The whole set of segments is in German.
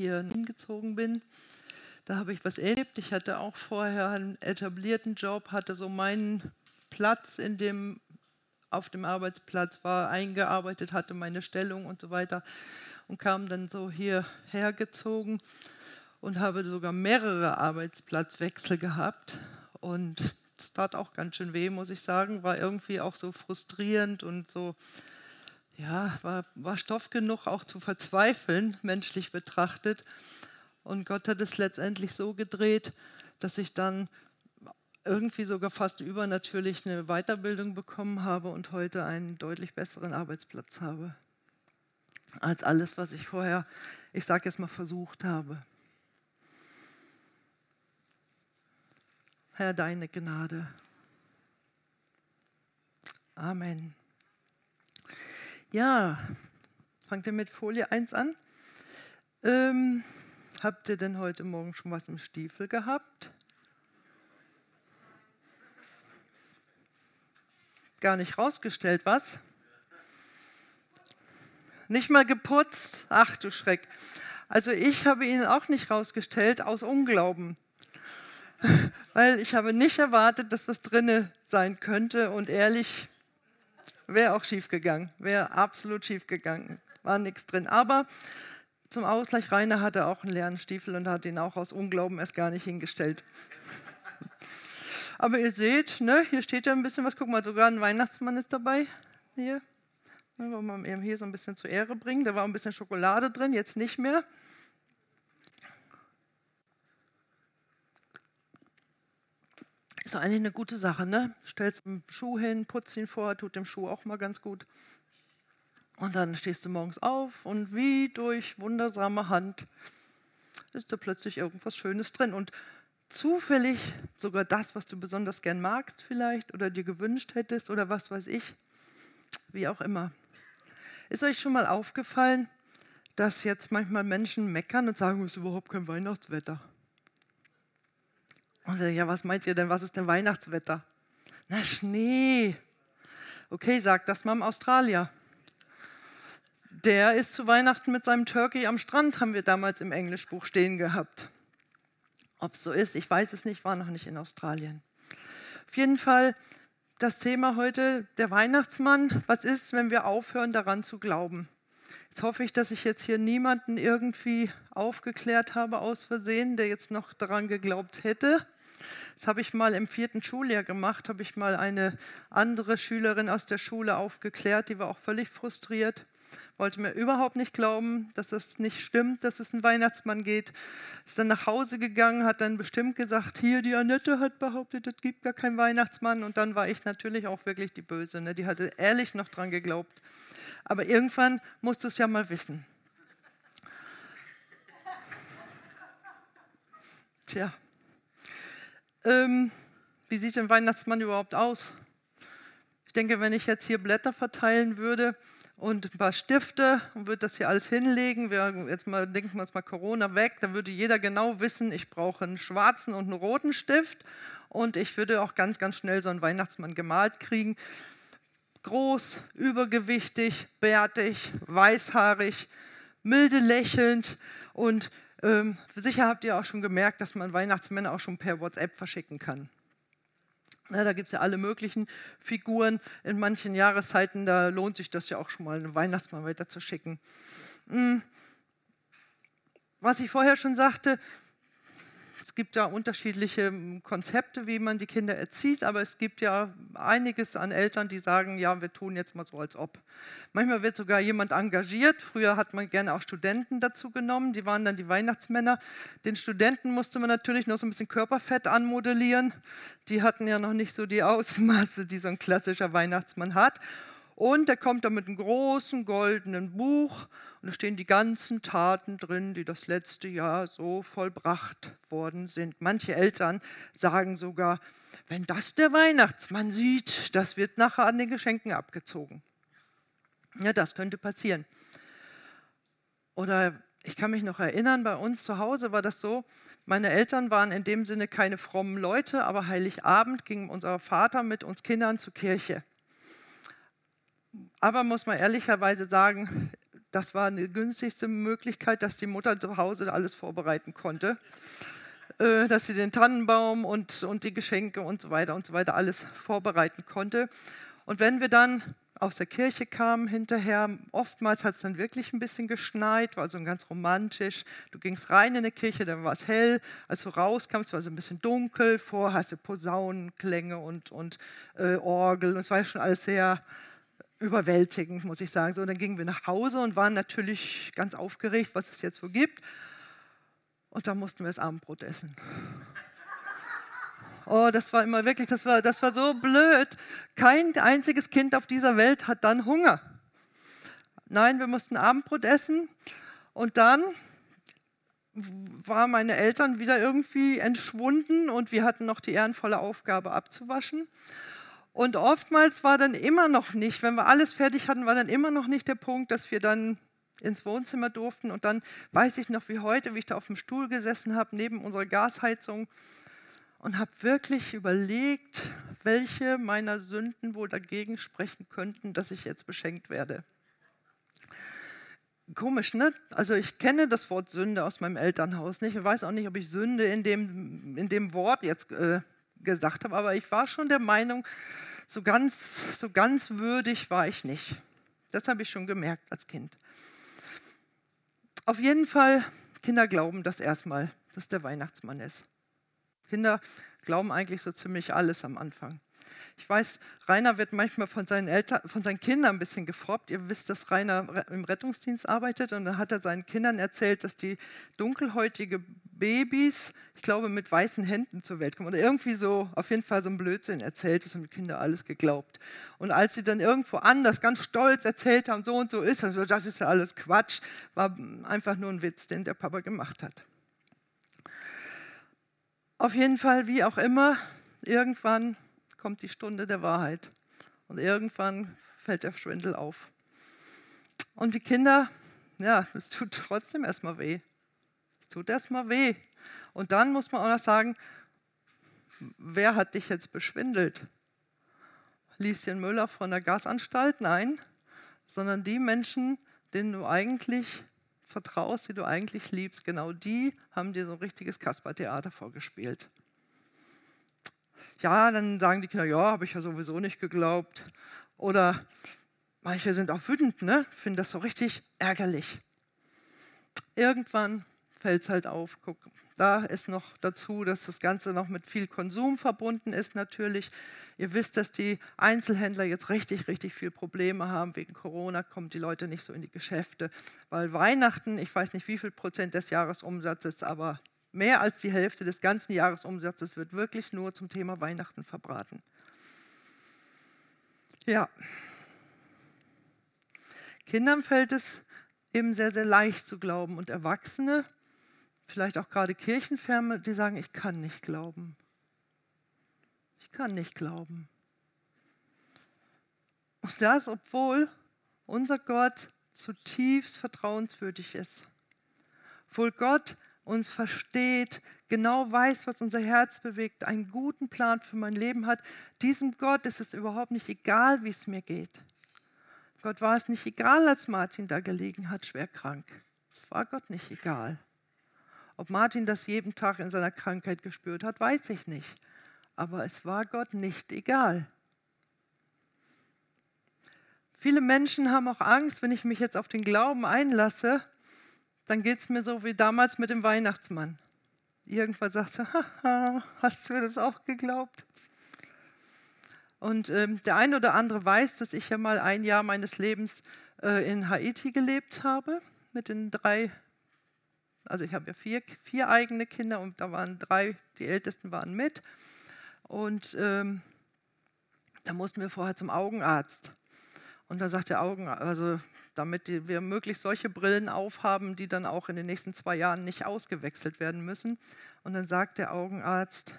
hier hingezogen bin. Da habe ich was erlebt. Ich hatte auch vorher einen etablierten Job, hatte so meinen Platz in dem, auf dem Arbeitsplatz, war eingearbeitet, hatte meine Stellung und so weiter und kam dann so hierher gezogen und habe sogar mehrere Arbeitsplatzwechsel gehabt. Und es tat auch ganz schön weh, muss ich sagen. War irgendwie auch so frustrierend und so, ja, war, war Stoff genug auch zu verzweifeln, menschlich betrachtet. Und Gott hat es letztendlich so gedreht, dass ich dann irgendwie sogar fast übernatürlich eine Weiterbildung bekommen habe und heute einen deutlich besseren Arbeitsplatz habe als alles, was ich vorher, ich sage jetzt mal, versucht habe. Herr, deine Gnade. Amen. Ja, fangt ihr mit Folie 1 an. Ähm, habt ihr denn heute Morgen schon was im Stiefel gehabt? Gar nicht rausgestellt, was? Nicht mal geputzt? Ach du Schreck. Also ich habe ihn auch nicht rausgestellt aus Unglauben weil ich habe nicht erwartet, dass was drinne sein könnte und ehrlich, wäre auch schief gegangen, wäre absolut schief gegangen, war nichts drin. Aber zum Ausgleich Rainer hatte auch einen leeren Stiefel und hat ihn auch aus Unglauben erst gar nicht hingestellt. Aber ihr seht, ne, hier steht ja ein bisschen was. Guck mal, sogar ein Weihnachtsmann ist dabei. Hier. wollen wir ihm hier so ein bisschen zur Ehre bringen. Da war ein bisschen Schokolade drin, jetzt nicht mehr. Ist eigentlich eine gute Sache, ne? Stellst einen Schuh hin, putzt ihn vor, tut dem Schuh auch mal ganz gut. Und dann stehst du morgens auf und wie durch wundersame Hand ist da plötzlich irgendwas Schönes drin. Und zufällig sogar das, was du besonders gern magst vielleicht oder dir gewünscht hättest oder was weiß ich, wie auch immer. Ist euch schon mal aufgefallen, dass jetzt manchmal Menschen meckern und sagen, es ist überhaupt kein Weihnachtswetter? Und ja, was meint ihr denn, was ist denn Weihnachtswetter? Na, Schnee. Okay, sagt das mal im Australier. Der ist zu Weihnachten mit seinem Turkey am Strand, haben wir damals im Englischbuch stehen gehabt. Ob es so ist, ich weiß es nicht, war noch nicht in Australien. Auf jeden Fall das Thema heute, der Weihnachtsmann. Was ist, wenn wir aufhören daran zu glauben? Jetzt hoffe ich, dass ich jetzt hier niemanden irgendwie aufgeklärt habe aus Versehen, der jetzt noch daran geglaubt hätte. Das habe ich mal im vierten Schuljahr gemacht, habe ich mal eine andere Schülerin aus der Schule aufgeklärt, die war auch völlig frustriert, wollte mir überhaupt nicht glauben, dass es nicht stimmt, dass es einen Weihnachtsmann geht. Ist dann nach Hause gegangen, hat dann bestimmt gesagt, hier, die Annette hat behauptet, es gibt gar keinen Weihnachtsmann. Und dann war ich natürlich auch wirklich die Böse. Ne? Die hatte ehrlich noch dran geglaubt. Aber irgendwann musst du es ja mal wissen. Tja. Ähm, wie sieht ein Weihnachtsmann überhaupt aus? Ich denke, wenn ich jetzt hier Blätter verteilen würde und ein paar Stifte und würde das hier alles hinlegen, wir jetzt mal denken wir uns mal Corona weg, dann würde jeder genau wissen, ich brauche einen schwarzen und einen roten Stift und ich würde auch ganz, ganz schnell so einen Weihnachtsmann gemalt kriegen groß, übergewichtig, bärtig, weißhaarig, milde lächelnd und ähm, sicher habt ihr auch schon gemerkt, dass man Weihnachtsmänner auch schon per WhatsApp verschicken kann. Ja, da gibt es ja alle möglichen Figuren. In manchen Jahreszeiten, da lohnt sich das ja auch schon mal, einen Weihnachtsmann weiterzuschicken. Hm. Was ich vorher schon sagte, gibt ja unterschiedliche hm, Konzepte, wie man die Kinder erzieht, aber es gibt ja einiges an Eltern, die sagen, ja, wir tun jetzt mal so, als ob. Manchmal wird sogar jemand engagiert. Früher hat man gerne auch Studenten dazu genommen, die waren dann die Weihnachtsmänner. Den Studenten musste man natürlich noch so ein bisschen Körperfett anmodellieren. Die hatten ja noch nicht so die Ausmaße, die so ein klassischer Weihnachtsmann hat. Und er kommt dann mit einem großen goldenen Buch und da stehen die ganzen Taten drin, die das letzte Jahr so vollbracht worden sind. Manche Eltern sagen sogar, wenn das der Weihnachtsmann sieht, das wird nachher an den Geschenken abgezogen. Ja, das könnte passieren. Oder ich kann mich noch erinnern, bei uns zu Hause war das so, meine Eltern waren in dem Sinne keine frommen Leute, aber Heiligabend ging unser Vater mit uns Kindern zur Kirche. Aber muss man ehrlicherweise sagen, das war die günstigste Möglichkeit, dass die Mutter zu Hause alles vorbereiten konnte. Äh, dass sie den Tannenbaum und, und die Geschenke und so weiter und so weiter alles vorbereiten konnte. Und wenn wir dann aus der Kirche kamen hinterher, oftmals hat es dann wirklich ein bisschen geschneit, war so ganz romantisch. Du gingst rein in die Kirche, dann war es hell. Als du rauskamst, war es ein bisschen dunkel. Vorher hast du Posaunenklänge und, und äh, Orgel. Und es war ja schon alles sehr überwältigend, muss ich sagen. So, dann gingen wir nach Hause und waren natürlich ganz aufgeregt, was es jetzt so gibt. Und da mussten wir das Abendbrot essen. Oh, das war immer wirklich, das war, das war so blöd. Kein einziges Kind auf dieser Welt hat dann Hunger. Nein, wir mussten Abendbrot essen und dann waren meine Eltern wieder irgendwie entschwunden und wir hatten noch die ehrenvolle Aufgabe abzuwaschen. Und oftmals war dann immer noch nicht, wenn wir alles fertig hatten, war dann immer noch nicht der Punkt, dass wir dann ins Wohnzimmer durften. Und dann weiß ich noch wie heute, wie ich da auf dem Stuhl gesessen habe, neben unserer Gasheizung und habe wirklich überlegt, welche meiner Sünden wohl dagegen sprechen könnten, dass ich jetzt beschenkt werde. Komisch, ne? Also ich kenne das Wort Sünde aus meinem Elternhaus nicht. Ich weiß auch nicht, ob ich Sünde in dem, in dem Wort jetzt äh, gesagt habe, aber ich war schon der Meinung, so ganz, so ganz würdig war ich nicht. Das habe ich schon gemerkt als Kind. Auf jeden Fall, Kinder glauben das erstmal, dass der Weihnachtsmann ist. Kinder glauben eigentlich so ziemlich alles am Anfang. Ich weiß, Rainer wird manchmal von seinen, Eltern, von seinen Kindern ein bisschen gefoppt. Ihr wisst, dass Rainer im Rettungsdienst arbeitet und da hat er seinen Kindern erzählt, dass die dunkelhäutige Babys, ich glaube, mit weißen Händen zur Welt kommen. Oder irgendwie so, auf jeden Fall so ein Blödsinn erzählt ist und die Kinder alles geglaubt. Und als sie dann irgendwo anders ganz stolz erzählt haben, so und so ist, also das ist ja alles Quatsch, war einfach nur ein Witz, den der Papa gemacht hat. Auf jeden Fall, wie auch immer, irgendwann kommt die Stunde der Wahrheit. Und irgendwann fällt der Schwindel auf. Und die Kinder, ja, es tut trotzdem erstmal weh. Es tut erstmal weh. Und dann muss man auch noch sagen, wer hat dich jetzt beschwindelt? Lieschen Müller von der Gasanstalt? Nein, sondern die Menschen, denen du eigentlich vertraust, die du eigentlich liebst, genau die haben dir so ein richtiges Kaspertheater vorgespielt ja, dann sagen die Kinder, ja, habe ich ja sowieso nicht geglaubt. Oder manche sind auch wütend, ne? finden das so richtig ärgerlich. Irgendwann fällt es halt auf, guck, da ist noch dazu, dass das Ganze noch mit viel Konsum verbunden ist natürlich. Ihr wisst, dass die Einzelhändler jetzt richtig, richtig viel Probleme haben. Wegen Corona kommen die Leute nicht so in die Geschäfte, weil Weihnachten, ich weiß nicht wie viel Prozent des Jahresumsatzes, aber Mehr als die Hälfte des ganzen Jahresumsatzes wird wirklich nur zum Thema Weihnachten verbraten. Ja. Kindern fällt es eben sehr, sehr leicht zu glauben und Erwachsene, vielleicht auch gerade Kirchenferne, die sagen, ich kann nicht glauben. Ich kann nicht glauben. Und das, obwohl unser Gott zutiefst vertrauenswürdig ist. Obwohl Gott uns versteht, genau weiß, was unser Herz bewegt, einen guten Plan für mein Leben hat. Diesem Gott ist es überhaupt nicht egal, wie es mir geht. Gott war es nicht egal, als Martin da gelegen hat, schwer krank. Es war Gott nicht egal. Ob Martin das jeden Tag in seiner Krankheit gespürt hat, weiß ich nicht. Aber es war Gott nicht egal. Viele Menschen haben auch Angst, wenn ich mich jetzt auf den Glauben einlasse, dann geht es mir so wie damals mit dem Weihnachtsmann. Irgendwann sagt haha, hast du das auch geglaubt? Und ähm, der eine oder andere weiß, dass ich ja mal ein Jahr meines Lebens äh, in Haiti gelebt habe mit den drei, also ich habe ja vier, vier eigene Kinder und da waren drei, die ältesten waren mit. Und ähm, da mussten wir vorher zum Augenarzt. Und da sagt der Augen, also damit wir möglichst solche Brillen aufhaben, die dann auch in den nächsten zwei Jahren nicht ausgewechselt werden müssen. Und dann sagt der Augenarzt,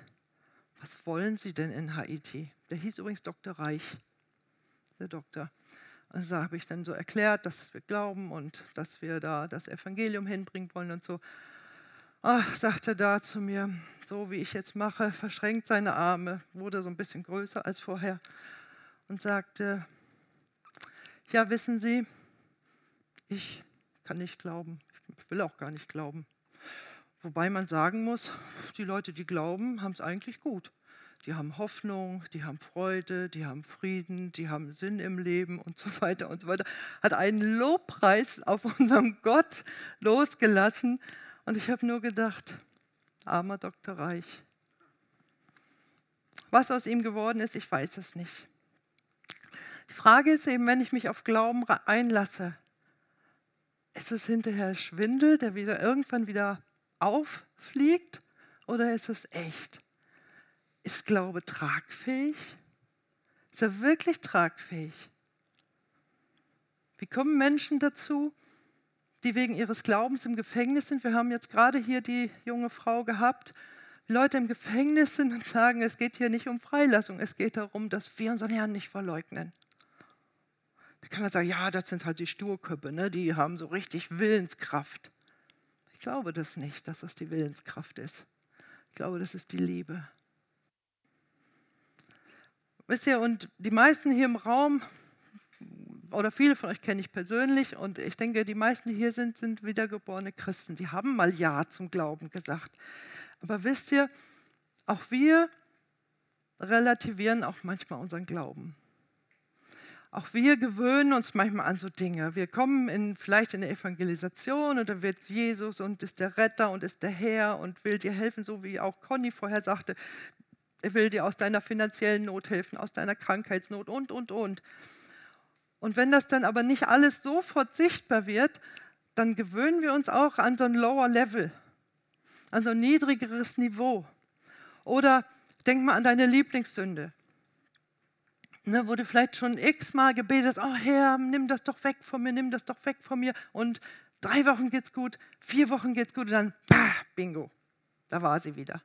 was wollen Sie denn in Haiti? Der hieß übrigens Dr. Reich, der Doktor. Also habe ich dann so erklärt, dass wir glauben und dass wir da das Evangelium hinbringen wollen und so. Ach, sagte da zu mir, so wie ich jetzt mache, verschränkt seine Arme, wurde so ein bisschen größer als vorher und sagte, ja, wissen Sie, Ich kann nicht glauben. Ich will auch gar nicht glauben. Wobei man sagen muss, die Leute, die glauben, haben es eigentlich gut. Die haben Hoffnung, die haben Freude, die haben Frieden, die haben Sinn im Leben und so weiter und so weiter. Hat einen Lobpreis auf unseren Gott losgelassen. Und ich habe nur gedacht, armer Dr. Reich. Was aus ihm geworden ist, ich weiß es nicht. Die Frage ist eben, wenn ich mich auf Glauben einlasse, ist es hinterher Schwindel, der wieder irgendwann wieder auffliegt, oder ist es echt? Ist Glaube tragfähig? Ist er wirklich tragfähig? Wie kommen Menschen dazu, die wegen ihres Glaubens im Gefängnis sind? Wir haben jetzt gerade hier die junge Frau gehabt, Leute im Gefängnis sind und sagen, es geht hier nicht um Freilassung, es geht darum, dass wir unseren Herrn nicht verleugnen. Da kann man sagen, ja, das sind halt die Sturköpfe, ne? die haben so richtig Willenskraft. Ich glaube das nicht, dass das die Willenskraft ist. Ich glaube, das ist die Liebe. Wisst ihr, und die meisten hier im Raum, oder viele von euch kenne ich persönlich, und ich denke, die meisten, die hier sind, sind wiedergeborene Christen. Die haben mal Ja zum Glauben gesagt. Aber wisst ihr, auch wir relativieren auch manchmal unseren Glauben. Auch wir gewöhnen uns manchmal an so Dinge. Wir kommen in, vielleicht in der Evangelisation und dann wird Jesus und ist der Retter und ist der Herr und will dir helfen, so wie auch Conny vorher sagte. Er will dir aus deiner finanziellen Not helfen, aus deiner Krankheitsnot und, und, und. Und wenn das dann aber nicht alles sofort sichtbar wird, dann gewöhnen wir uns auch an so ein Lower Level, an so ein niedrigeres Niveau. Oder denk mal an deine Lieblingssünde, ne, du vielleicht schon x-mal gebetet oh Herr, nimm das doch weg von mir, nimm das doch weg von mir. Und drei Wochen geht's gut, vier Wochen geht's gut und dann, bah, bingo, da war sie wieder.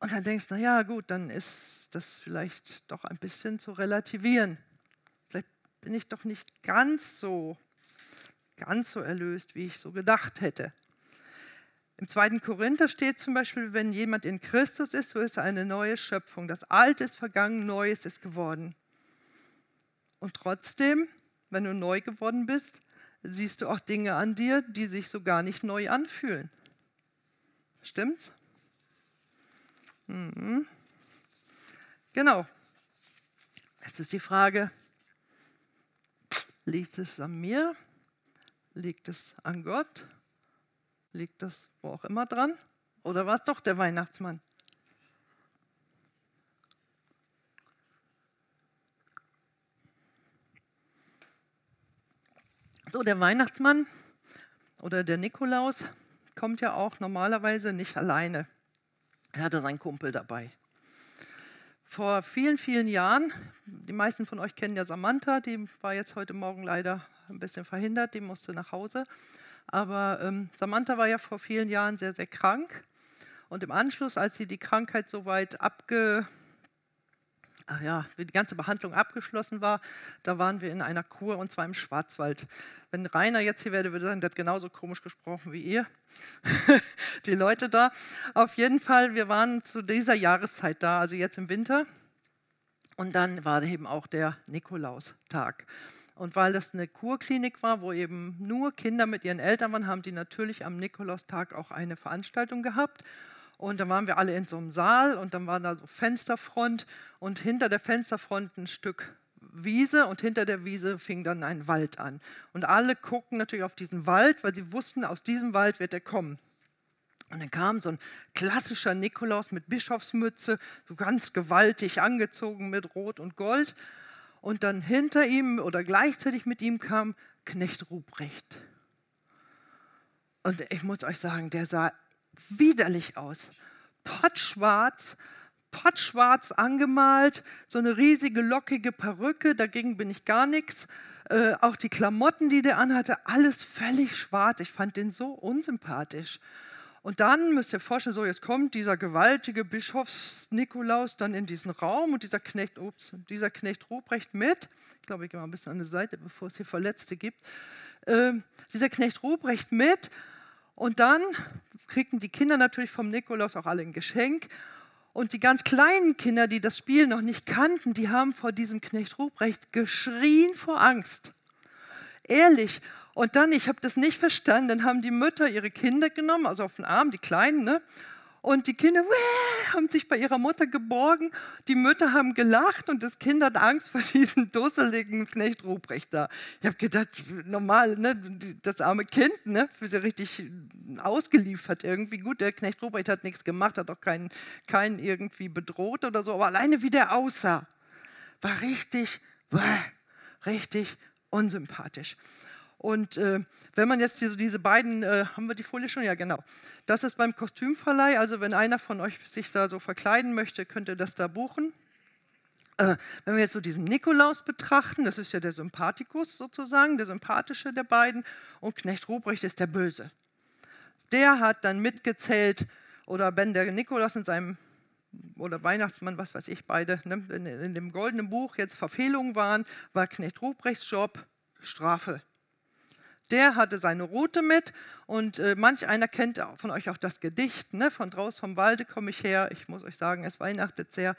Und dann denkst du, na ja, gut, dann ist das vielleicht doch ein bisschen zu relativieren. Vielleicht bin ich doch nicht ganz so, ganz so erlöst, wie ich so gedacht hätte. Im zweiten Korinther steht zum Beispiel, wenn jemand in Christus ist, so ist er eine neue Schöpfung. Das Alte ist vergangen, Neues ist geworden. Und trotzdem, wenn du neu geworden bist, siehst du auch Dinge an dir, die sich so gar nicht neu anfühlen. Stimmt's? Mhm. Genau. Jetzt ist die Frage, liegt es an mir? Liegt es an Gott? Liegt das wo auch immer dran? Oder war es doch der Weihnachtsmann? So, der Weihnachtsmann oder der Nikolaus kommt ja auch normalerweise nicht alleine. Er hatte seinen Kumpel dabei. Vor vielen, vielen Jahren, die meisten von euch kennen ja Samantha, die war jetzt heute Morgen leider ein bisschen verhindert, die musste nach Hause. Aber ähm, Samantha war ja vor vielen Jahren sehr, sehr krank. Und im Anschluss, als sie die Krankheit soweit abge, ach ja, die ganze Behandlung abgeschlossen war, da waren wir in einer Kur und zwar im Schwarzwald. Wenn Rainer jetzt hier wäre, würde sagen, der hat genauso komisch gesprochen wie ihr, die Leute da. Auf jeden Fall, wir waren zu dieser Jahreszeit da, also jetzt im Winter. Und dann war eben auch der Nikolaustag. Und weil das eine Kurklinik war, wo eben nur Kinder mit ihren Eltern waren, haben die natürlich am Nikolaustag auch eine Veranstaltung gehabt. Und dann waren wir alle in so einem Saal und dann war da so Fensterfront und hinter der Fensterfront ein Stück Wiese und hinter der Wiese fing dann ein Wald an. Und alle guckten natürlich auf diesen Wald, weil sie wussten, aus diesem Wald wird er kommen. Und dann kam so ein klassischer Nikolaus mit Bischofsmütze, so ganz gewaltig angezogen mit Rot und Gold. Und dann hinter ihm oder gleichzeitig mit ihm kam Knecht Ruprecht. Und ich muss euch sagen, der sah widerlich aus. Pottschwarz, pottschwarz angemalt, so eine riesige lockige Perücke, dagegen bin ich gar nichts. Äh, auch die Klamotten, die der anhatte, alles völlig schwarz. Ich fand den so unsympathisch. Und dann müsst ihr vorstellen, so jetzt kommt dieser gewaltige Bischofs-Nikolaus dann in diesen Raum und dieser Knecht, ups, dieser Knecht Ruprecht mit. Ich glaube, ich gehe mal ein bisschen an die Seite, bevor es hier Verletzte gibt. Ähm, dieser Knecht Ruprecht mit und dann kriegten die Kinder natürlich vom Nikolaus auch alle ein Geschenk. Und die ganz kleinen Kinder, die das Spiel noch nicht kannten, die haben vor diesem Knecht Ruprecht geschrien vor Angst. Ehrlich. Und dann, ich habe das nicht verstanden, dann haben die Mütter ihre Kinder genommen, also auf den Arm, die Kleinen, ne? Und die Kinder wäh, haben sich bei ihrer Mutter geborgen. Die Mütter haben gelacht und das Kind hat Angst vor diesem dusseligen Knecht Ruprecht da. Ich habe gedacht, normal, ne, das arme Kind, ne, für sie richtig ausgeliefert irgendwie. Gut, der Knecht Ruprecht hat nichts gemacht, hat auch keinen, keinen irgendwie bedroht oder so, aber alleine wie der aussah, war richtig, wäh, richtig unsympathisch. Und äh, wenn man jetzt diese, beiden, äh, haben wir die Folie schon? Ja, genau. Das ist beim Kostümverleih. Also wenn einer von euch sich da so verkleiden möchte, könnt ihr das da buchen. Äh, wenn wir jetzt so diesen Nikolaus betrachten, das ist ja der Sympathikus sozusagen, der sympathische der beiden, und Knecht Ruprecht ist der Böse. Der hat dann mitgezählt, oder wenn der Nikolaus in seinem oder Weihnachtsmann, was weiß ich, beide, ne, in, in, dem goldenen Buch jetzt Verfehlungen waren, war Knecht Ruprechts Job Strafe der hatte seine Route mit und äh, manch einer kennt von euch auch das Gedicht, ne? von draußen vom Walde komme ich her. Ich muss euch sagen, es weihnachtet sehr.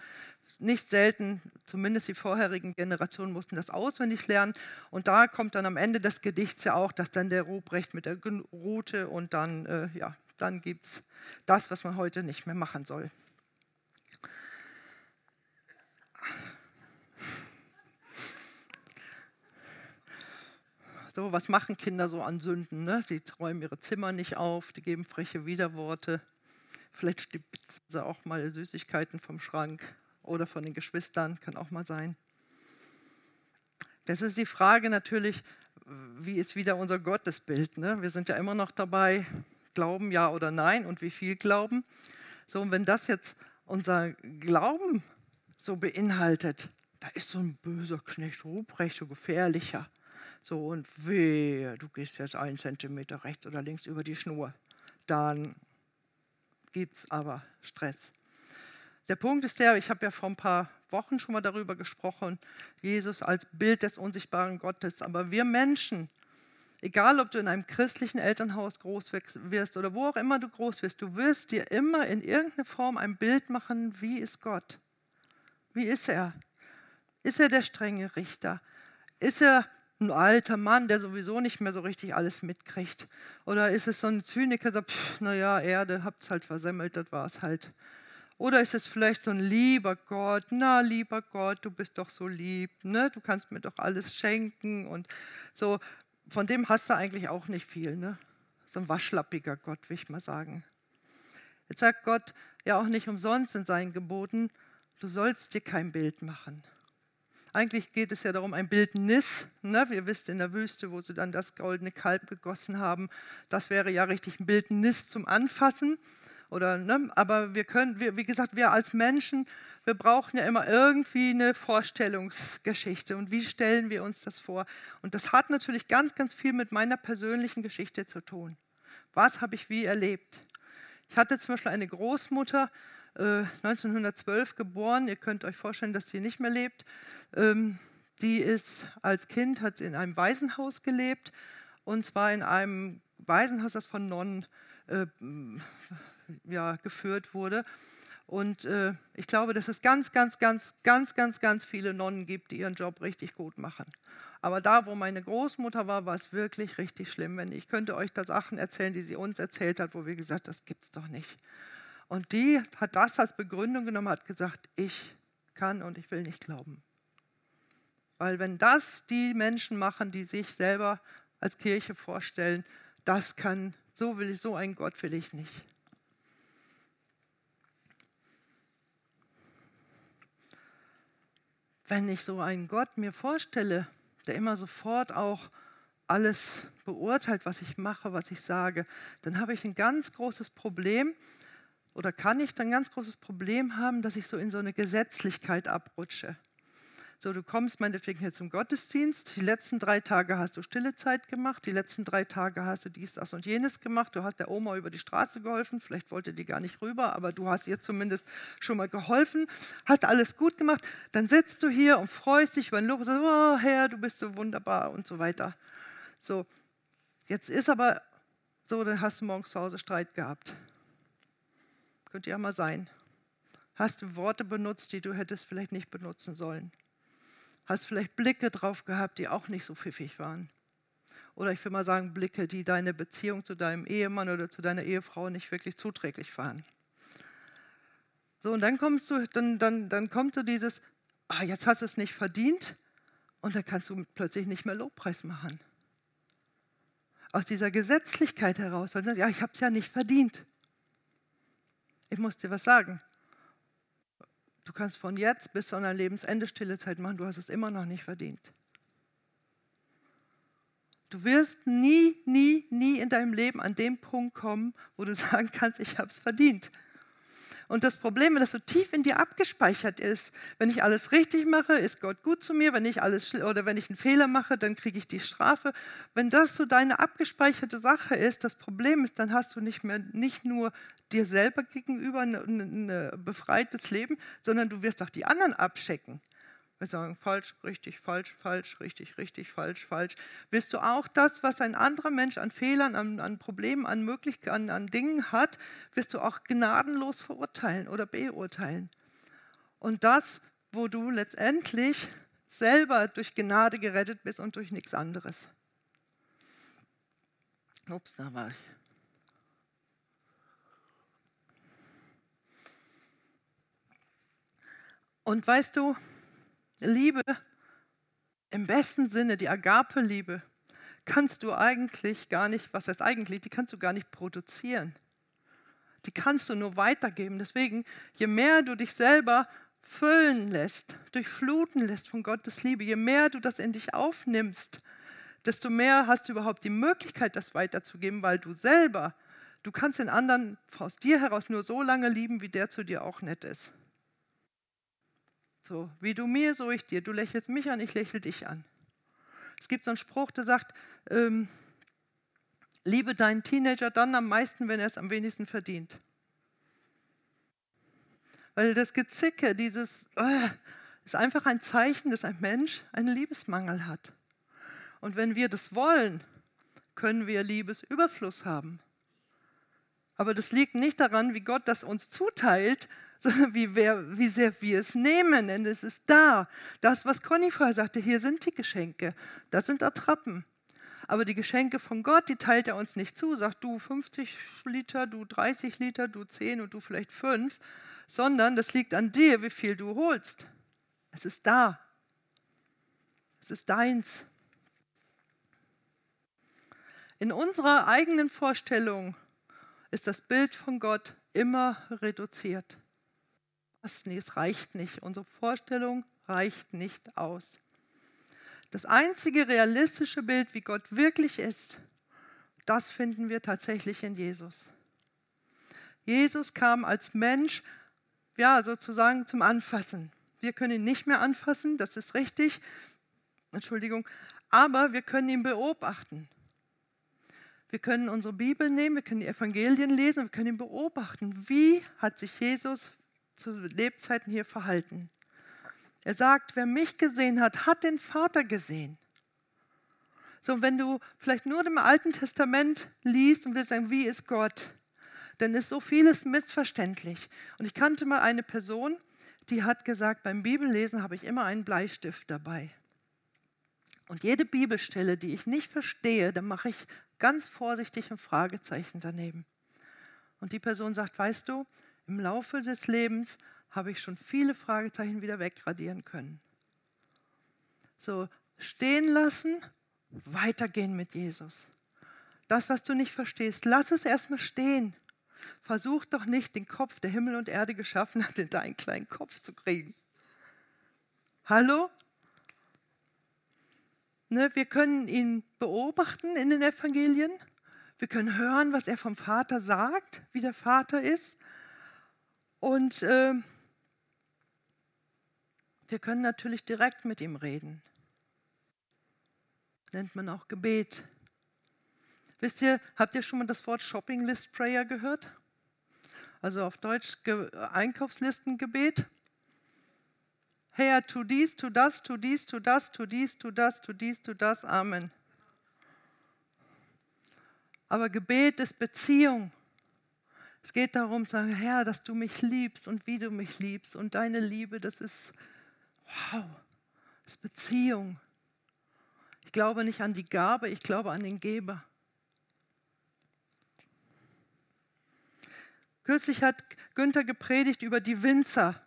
Nicht selten, zumindest die vorherigen Generationen mussten das auswendig lernen. Und da kommt dann am Ende des Gedichts ja auch, dass dann der Ruprecht mit der Route und dann, äh, ja, dann gibt es das, was man heute nicht mehr machen soll. So, was machen Kinder so an Sünden? Ne? Die räumen ihre Zimmer nicht auf, die geben freche Widerworte. Vielleicht stibitzen sie auch mal Süßigkeiten vom Schrank oder von den Geschwistern, kann auch mal sein. Das ist die Frage natürlich, wie ist wieder unser Gottesbild? Ne? Wir sind ja immer noch dabei, glauben ja oder nein und wie viel glauben. So, und wenn das jetzt unser Glauben so beinhaltet, da ist so ein böser Knecht Ruprecht, so gefährlicher. So, und wehe, du gehst jetzt einen Zentimeter rechts oder links über die Schnur. Dann gibt es aber Stress. Der Punkt ist der, ich habe ja vor ein paar Wochen schon mal darüber gesprochen, Jesus als Bild des unsichtbaren Gottes. Aber wir Menschen, egal ob du in einem christlichen Elternhaus groß wirst oder wo auch immer du groß wirst, du wirst dir immer in irgendeiner Form ein Bild machen, wie ist Gott? Wie ist er? Ist er der strenge Richter? Ist er ein alter Mann, der sowieso nicht mehr so richtig alles mitkriegt? Oder ist es so ein Zyniker, der sagt, naja, Erde, habt's halt versemmelt, das war es halt. Oder ist es vielleicht so ein lieber Gott, na lieber Gott, du bist doch so lieb, ne? du kannst mir doch alles schenken und so. Von dem hast du eigentlich auch nicht viel, ne? So ein waschlappiger Gott, will ich mal sagen. Jetzt sagt Gott ja auch nicht umsonst in seinen Geboten, du sollst dir kein Bild machen. Eigentlich geht es ja darum, ein Bildnis. Ne? Ihr wisst in der Wüste, wo sie dann das goldene Kalb gegossen haben, das wäre ja richtig ein Bildnis zum Anfassen. Oder, ne? Aber wir können, wir, wie gesagt, wir als Menschen, wir brauchen ja immer irgendwie eine Vorstellungsgeschichte. Und wie stellen wir uns das vor? Und das hat natürlich ganz, ganz viel mit meiner persönlichen Geschichte zu tun. Was habe ich wie erlebt? Ich hatte zum Beispiel eine Großmutter, 1912 äh, geboren. Ihr könnt euch vorstellen, dass sie nicht mehr lebt. Ähm, die ist als Kind hat in einem Waisenhaus gelebt und zwar in einem Waisenhaus, das von Nonnen äh, ja, geführt wurde. Und äh, ich glaube, dass es ganz, ganz, ganz, ganz, ganz, ganz viele Nonnen gibt, die ihren Job richtig gut machen. Aber da, wo meine Großmutter war, war es wirklich richtig schlimm. Wenn ich könnte euch da Sachen erzählen, die sie uns erzählt hat, wo wir gesagt, das gibt's doch nicht. Und die hat das als Begründung genommen, hat gesagt, ich kann und ich will nicht glauben. Weil wenn das die Menschen machen, die sich selber als Kirche vorstellen, das kann, so will ich, so einen Gott will ich nicht. Wenn ich so einen Gott mir vorstelle, der immer sofort auch alles beurteilt, was ich mache, was ich sage, dann habe ich ein ganz großes Problem, oder kann ich dann ein ganz großes Problem haben, dass ich so in so eine Gesetzlichkeit abrutsche. So, du kommst meinetwegen hier zum Gottesdienst, die letzten drei Tage hast du stille Zeit gemacht, die letzten drei Tage hast du dies, das und jenes gemacht, du hast der Oma über die Straße geholfen, vielleicht wollte die gar nicht rüber, aber du hast ihr zumindest schon mal geholfen, hast alles gut gemacht, dann sitzt du hier und freust dich über ein Lob und sagst, oh Herr, du bist so wunderbar und so weiter. So, jetzt ist aber so, dann hast du morgens zu Hause Streit gehabt. Könnte ja mal sein. Hast du Worte benutzt, die du hättest vielleicht nicht benutzen sollen. Hast vielleicht Blicke drauf gehabt, die auch nicht so pfiffig waren. Oder ich will mal sagen, Blicke, die deine Beziehung zu deinem Ehemann oder zu deiner Ehefrau nicht wirklich zuträglich waren. So, und dann kommst du, dann, dann, dann kommt so dieses, ah, jetzt hast du es nicht verdient und dann kannst du plötzlich nicht mehr Lobpreis machen. Aus dieser Gesetzlichkeit heraus, weil du ja, ich habe es ja nicht verdient. Ich muss dir was sagen. Du kannst von jetzt bis zu einer Lebensende stille Zeit machen, du hast es immer noch nicht verdient. Du wirst nie, nie, nie in deinem Leben an den Punkt kommen, wo du sagen kannst, ich habe es verdient. Und das Problem, wenn das so tief in dir abgespeichert ist, wenn ich alles richtig mache, ist Gott gut zu mir, wenn ich alles oder wenn ich einen Fehler mache, dann kriege ich die Strafe. Wenn das so deine abgespeicherte Sache ist, das Problem ist, dann hast du nicht mehr nicht nur dir selber gegenüber ein, befreites Leben, sondern du wirst auch die anderen abchecken. Wir sagen falsch, richtig, falsch, falsch, richtig, richtig, falsch, falsch. Wirst du auch das, was ein anderer Mensch an Fehlern, an, an Problemen, an Möglichkeiten, an, an Dingen hat, wirst du auch gnadenlos verurteilen oder beurteilen. Und das, wo du letztendlich selber durch Gnade gerettet bist und durch nichts anderes. Ups, da war ich. Und weißt du, Liebe im besten Sinne, die Agape-Liebe, kannst du eigentlich gar nicht, was heißt eigentlich, die kannst du gar nicht produzieren. Die kannst du nur weitergeben. Deswegen, je mehr du dich selber füllen lässt, durchfluten lässt von Gottes Liebe, je mehr du das in dich aufnimmst, desto mehr hast du überhaupt die Möglichkeit, das weiterzugeben, weil du selber, du kannst den anderen aus dir heraus nur so lange lieben, wie der zu dir auch nett ist. So, wie du mir, so ich dir. Du lächelst mich an, ich lächle dich an. Es gibt so einen Spruch, der sagt, ähm, liebe deinen Teenager dann am meisten, wenn er es am wenigsten verdient. Weil das Gezicke, dieses, äh, ist einfach ein Zeichen, dass ein Mensch einen Liebesmangel hat. Und wenn wir das wollen, können wir Liebesüberfluss haben. Aber das liegt nicht daran, wie Gott das uns zuteilt, sondern wie, wer, wie sehr wir es nehmen, denn es ist da. Das, was Conny sagte, hier sind die Geschenke, das sind Attrappen. Aber die Geschenke von Gott, die teilt er uns nicht zu, sagt du 50 Liter, du 30 Liter, du 10 und du vielleicht 5, sondern das liegt an dir, wie viel du holst. Es ist da. Es ist deins. In unserer eigenen Vorstellung ist das Bild von Gott immer reduziert es reicht nicht. Unsere Vorstellung reicht nicht aus. Das einzige realistische Bild, wie Gott wirklich ist, das finden wir tatsächlich in Jesus. Jesus kam als Mensch, ja, sozusagen zum Anfassen. Wir können ihn nicht mehr anfassen, das ist richtig. Entschuldigung, aber wir können ihn beobachten. Wir können unsere Bibel nehmen, wir können die Evangelien lesen, wir können ihn beobachten. Wie hat sich Jesus zu Lebzeiten hier verhalten. Er sagt, wer mich gesehen hat, hat den Vater gesehen. So, wenn du vielleicht nur im Alten Testament liest und willst sagen, wie ist Gott, dann ist so vieles missverständlich. Und ich kannte mal eine Person, die hat gesagt, beim Bibellesen habe ich immer einen Bleistift dabei. Und jede Bibelstelle, die ich nicht verstehe, dann mache ich ganz vorsichtig ein Fragezeichen daneben. Und die Person sagt, weißt du, im Laufe des Lebens habe ich schon viele Fragezeichen wieder wegradieren können. So, stehen lassen, weitergehen mit Jesus. Das, was du nicht verstehst, lass es erstmal stehen. Versuch doch nicht, den Kopf, der Himmel und Erde geschaffen hat, in deinen kleinen Kopf zu kriegen. Hallo? Ne, wir können ihn beobachten in den Evangelien. Wir können hören, was er vom Vater sagt, wie der Vater ist. Und äh, wir können natürlich direkt mit ihm reden. Nennt man auch Gebet. Wisst ihr, habt ihr schon mal das Wort Shopping List Prayer gehört? Also auf Deutsch Ge Einkaufslistengebet. Herr, tu dies, tu das, tu dies, tu das, tu dies, tu das, tu dies, tu das. Amen. Aber Gebet ist Beziehung. Es geht darum zu sagen, Herr, dass du mich liebst und wie du mich liebst. Und deine Liebe, das ist, wow, das ist Beziehung. Ich glaube nicht an die Gabe, ich glaube an den Geber. Kürzlich hat Günther gepredigt über die Winzer.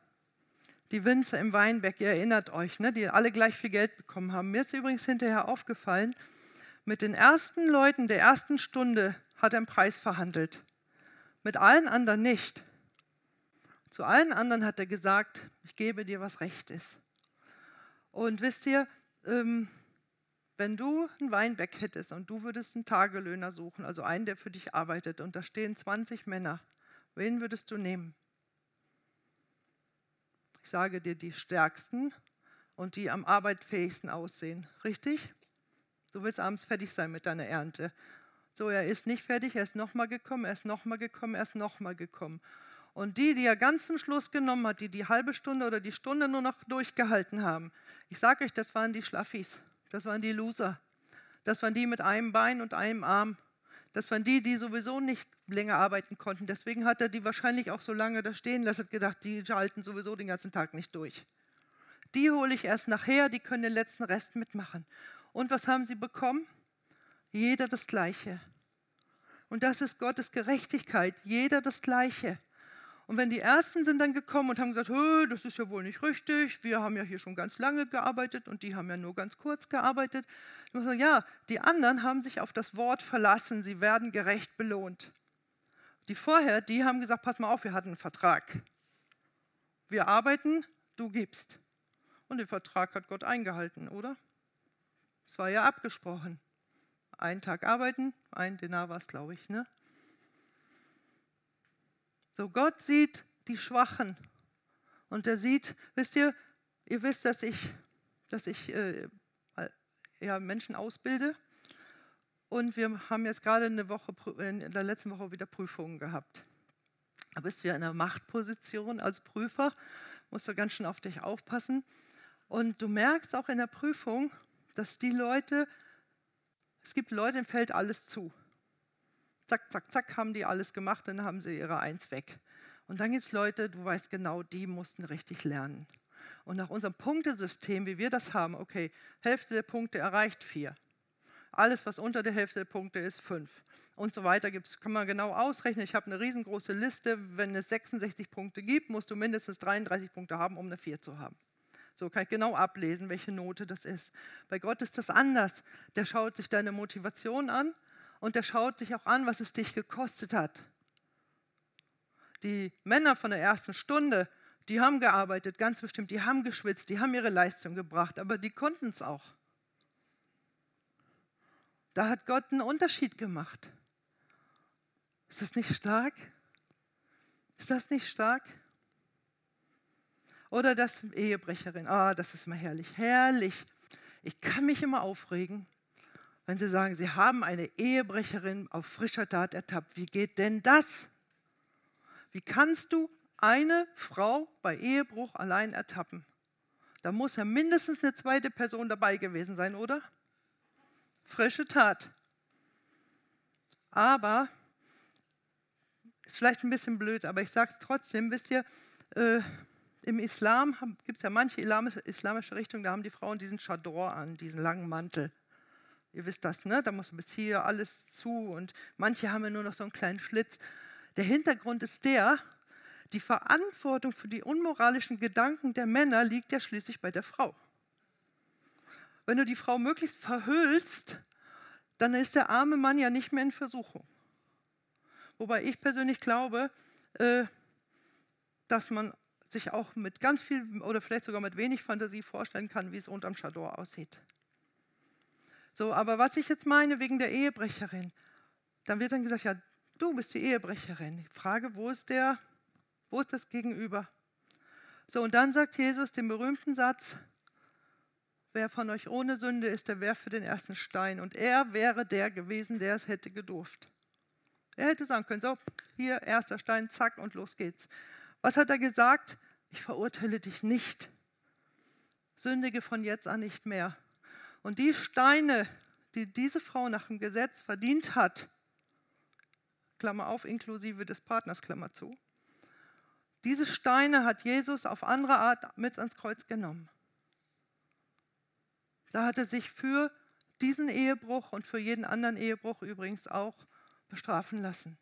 Die Winzer im Weinberg, ihr erinnert euch, ne, die alle gleich viel Geld bekommen haben. Mir ist übrigens hinterher aufgefallen, mit den ersten Leuten der ersten Stunde hat er einen Preis verhandelt. Mit allen anderen nicht. Zu allen anderen hat er gesagt, ich gebe dir, was recht ist. Und wisst ihr, ähm, wenn du ein Weinberg hättest und du würdest einen Tagelöhner suchen, also einen, der für dich arbeitet, und da stehen 20 Männer, wen würdest du nehmen? Ich sage dir die stärksten und die am arbeitfähigsten aussehen. Richtig? Du willst abends fertig sein mit deiner Ernte. So, er ist nicht fertig, er ist nochmal gekommen, er ist nochmal gekommen, er ist nochmal gekommen. Und die, die er ganz zum Schluss genommen hat, die die halbe Stunde oder die Stunde nur noch durchgehalten haben, ich sage euch, das waren die Schlaffis, das waren die Loser, das waren die mit einem Bein und einem Arm, das waren die, die sowieso nicht länger arbeiten konnten. Deswegen hat er die wahrscheinlich auch so lange da stehen lassen, gedacht, die halten sowieso den ganzen Tag nicht durch. Die hole ich erst nachher, die können den letzten Rest mitmachen. Und was haben sie bekommen? Jeder das Gleiche. Und das ist Gottes Gerechtigkeit, jeder das Gleiche. Und wenn die Ersten sind dann gekommen und haben gesagt, das ist ja wohl nicht richtig, wir haben ja hier schon ganz lange gearbeitet und die haben ja nur ganz kurz gearbeitet. Dann sagen, ja, die anderen haben sich auf das Wort verlassen, sie werden gerecht belohnt. Die vorher, die haben gesagt, pass mal auf, wir hatten einen Vertrag. Wir arbeiten, du gibst. Und den Vertrag hat Gott eingehalten, oder? Es war ja abgesprochen. Einen Tag arbeiten, ein Denar war es, glaube ich. Ne? So, Gott sieht die Schwachen. Und er sieht, wisst ihr, ihr wisst, dass ich, dass ich äh, ja, Menschen ausbilde. Und wir haben jetzt gerade eine Woche, in der letzten Woche wieder Prüfungen gehabt. Da bist du ja in einer Machtposition als Prüfer, musst du ganz schön auf dich aufpassen. Und du merkst auch in der Prüfung, dass die Leute, es gibt Leute, denen fällt alles zu. Zack, zack, zack, haben die alles gemacht, dann haben sie ihre Eins weg. Und dann gibt es Leute, du weißt genau, die mussten richtig lernen. Und nach unserem Punktesystem, wie wir das haben, okay, Hälfte der Punkte erreicht vier. Alles, was unter der Hälfte der Punkte ist, fünf. Und so weiter gibt's, kann man genau ausrechnen. Ich habe eine riesengroße Liste. Wenn es 66 Punkte gibt, musst du mindestens 33 Punkte haben, um eine 4 zu haben. So kann ich genau ablesen, welche Note das ist. Bei Gott ist das anders. Der schaut sich deine Motivation an und der schaut sich auch an, was es dich gekostet hat. Die Männer von der ersten Stunde, die haben gearbeitet, ganz bestimmt, die haben geschwitzt, die haben ihre Leistung gebracht, aber die konnten es auch. Da hat Gott einen Unterschied gemacht. Ist das nicht stark? Ist das nicht stark? Oder das Ehebrecherin. Ah, oh, das ist mal herrlich. Herrlich. Ich kann mich immer aufregen, wenn Sie sagen, Sie haben eine Ehebrecherin auf frischer Tat ertappt. Wie geht denn das? Wie kannst du eine Frau bei Ehebruch allein ertappen? Da muss ja mindestens eine zweite Person dabei gewesen sein, oder? Frische Tat. Aber, ist vielleicht ein bisschen blöd, aber ich sage es trotzdem, wisst ihr, äh, im Islam gibt es ja manche islamische Richtungen, da haben die Frauen diesen Chador an, diesen langen Mantel. Ihr wisst das, ne? Da muss bis hier alles zu und manche haben ja nur noch so einen kleinen Schlitz. Der Hintergrund ist der, die Verantwortung für die unmoralischen Gedanken der Männer liegt ja schließlich bei der Frau. Wenn du die Frau möglichst verhüllst, dann ist der arme Mann ja nicht mehr in Versuchung. Wobei ich persönlich glaube, äh, dass man sich auch mit ganz viel oder vielleicht sogar mit wenig Fantasie vorstellen kann, wie es unterm Chador aussieht. So, aber was ich jetzt meine wegen der Ehebrecherin, dann wird dann gesagt, ja, du bist die Ehebrecherin. Ich frage, wo ist der, wo ist das Gegenüber? So, und dann sagt Jesus den berühmten Satz, wer von euch ohne Sünde ist, der werfe den ersten Stein. Und er wäre der gewesen, der es hätte gedurft. Er hätte sagen können, so, hier, erster Stein, zack, und los geht's. Was hat er gesagt? Ich verurteile dich nicht. Sündige von jetzt an nicht mehr. Und die Steine, die diese Frau nach dem Gesetz verdient hat, Klammer auf, inklusive des Partners, Klammer zu, diese Steine hat Jesus auf andere Art mit ans Kreuz genommen. Da hat er sich für diesen Ehebruch und für jeden anderen Ehebruch übrigens auch bestrafen lassen.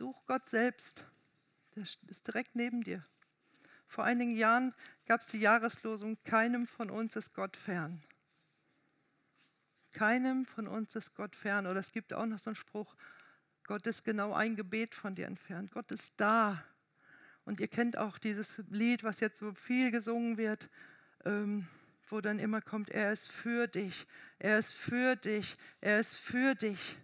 Such Gott selbst. Der ist direkt neben dir. Vor einigen Jahren gab es die Jahreslosung, keinem von uns ist Gott fern. Keinem von uns ist Gott fern. Oder es gibt auch noch so einen Spruch, Gott ist genau ein Gebet von dir entfernt. Gott ist da. Und ihr kennt auch dieses Lied, was jetzt so viel gesungen wird, ähm, wo dann immer kommt, er ist für dich, er ist für dich, er ist für dich.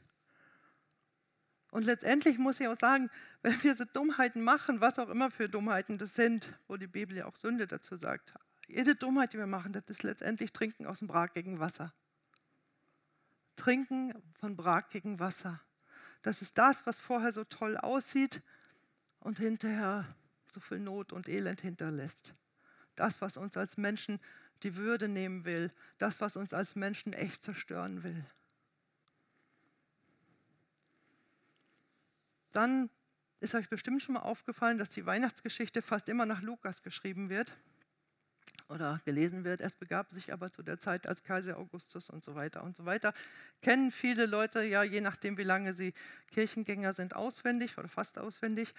Und letztendlich muss ich auch sagen, wenn wir so Dummheiten machen, was auch immer für Dummheiten das sind, wo die Bibel ja auch Sünde dazu sagt, jede Dummheit, die wir machen, das ist letztendlich Trinken aus dem brakigen Wasser. Trinken von brakigen Wasser. Das ist das, was vorher so toll aussieht und hinterher so viel Not und Elend hinterlässt. Das, was uns als Menschen die Würde nehmen will, das, was uns als Menschen echt zerstören will. Dann ist euch bestimmt schon mal aufgefallen, dass die Weihnachtsgeschichte fast immer nach Lukas geschrieben wird oder gelesen wird. Es begab sich aber zu der Zeit als Kaiser Augustus und so weiter und so weiter. Kennen viele Leute ja, je nachdem, wie lange sie Kirchengänger sind, auswendig oder fast auswendig.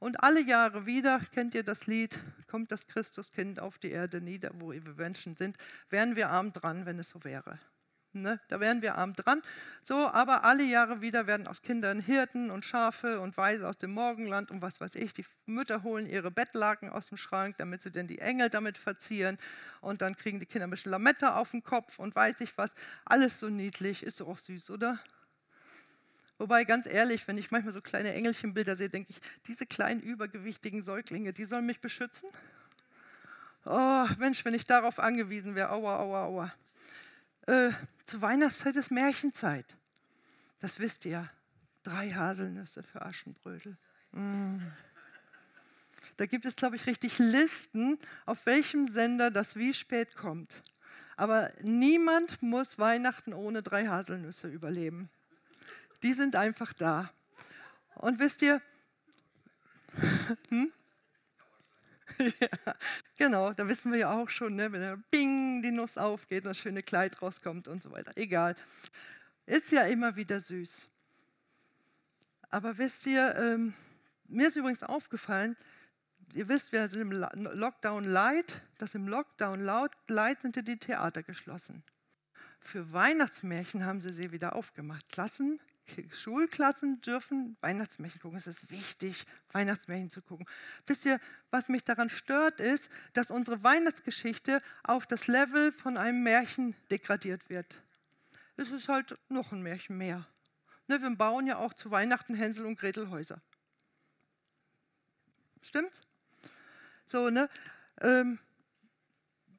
Und alle Jahre wieder, kennt ihr das Lied, kommt das Christuskind auf die Erde nieder, wo wir Menschen sind, wären wir arm dran, wenn es so wäre. Ne? Da wären wir arm dran. So, aber alle Jahre wieder werden aus Kindern Hirten und Schafe und Weise aus dem Morgenland und was weiß ich. Die Mütter holen ihre Bettlaken aus dem Schrank, damit sie denn die Engel damit verzieren. Und dann kriegen die Kinder ein bisschen Lametta auf den Kopf und weiß ich was. Alles so niedlich, ist doch auch süß, oder? Wobei, ganz ehrlich, wenn ich manchmal so kleine Engelchenbilder sehe, denke ich, diese kleinen übergewichtigen Säuglinge, die sollen mich beschützen? Oh, Mensch, wenn ich darauf angewiesen wäre, aua, aua, aua. Äh, zur Weihnachtszeit ist Märchenzeit. Das wisst ihr. Drei Haselnüsse für Aschenbrödel. Mm. Da gibt es, glaube ich, richtig Listen, auf welchem Sender das wie spät kommt. Aber niemand muss Weihnachten ohne drei Haselnüsse überleben. Die sind einfach da. Und wisst ihr, hm? ja, genau, da wissen wir ja auch schon, ne, wenn der Bing die Nuss aufgeht und das schöne Kleid rauskommt und so weiter. Egal. Ist ja immer wieder süß. Aber wisst ihr, ähm, mir ist übrigens aufgefallen, ihr wisst, wir sind im Lockdown Light, dass im Lockdown Light sind ja die Theater geschlossen. Für Weihnachtsmärchen haben sie sie wieder aufgemacht. Klassen, Schulklassen dürfen Weihnachtsmärchen gucken. Es ist wichtig, Weihnachtsmärchen zu gucken. Wisst ihr, was mich daran stört, ist, dass unsere Weihnachtsgeschichte auf das Level von einem Märchen degradiert wird. Es ist halt noch ein Märchen mehr. Ne, wir bauen ja auch zu Weihnachten Hänsel und Gretel Häuser. Stimmt's? So, ne? Ähm,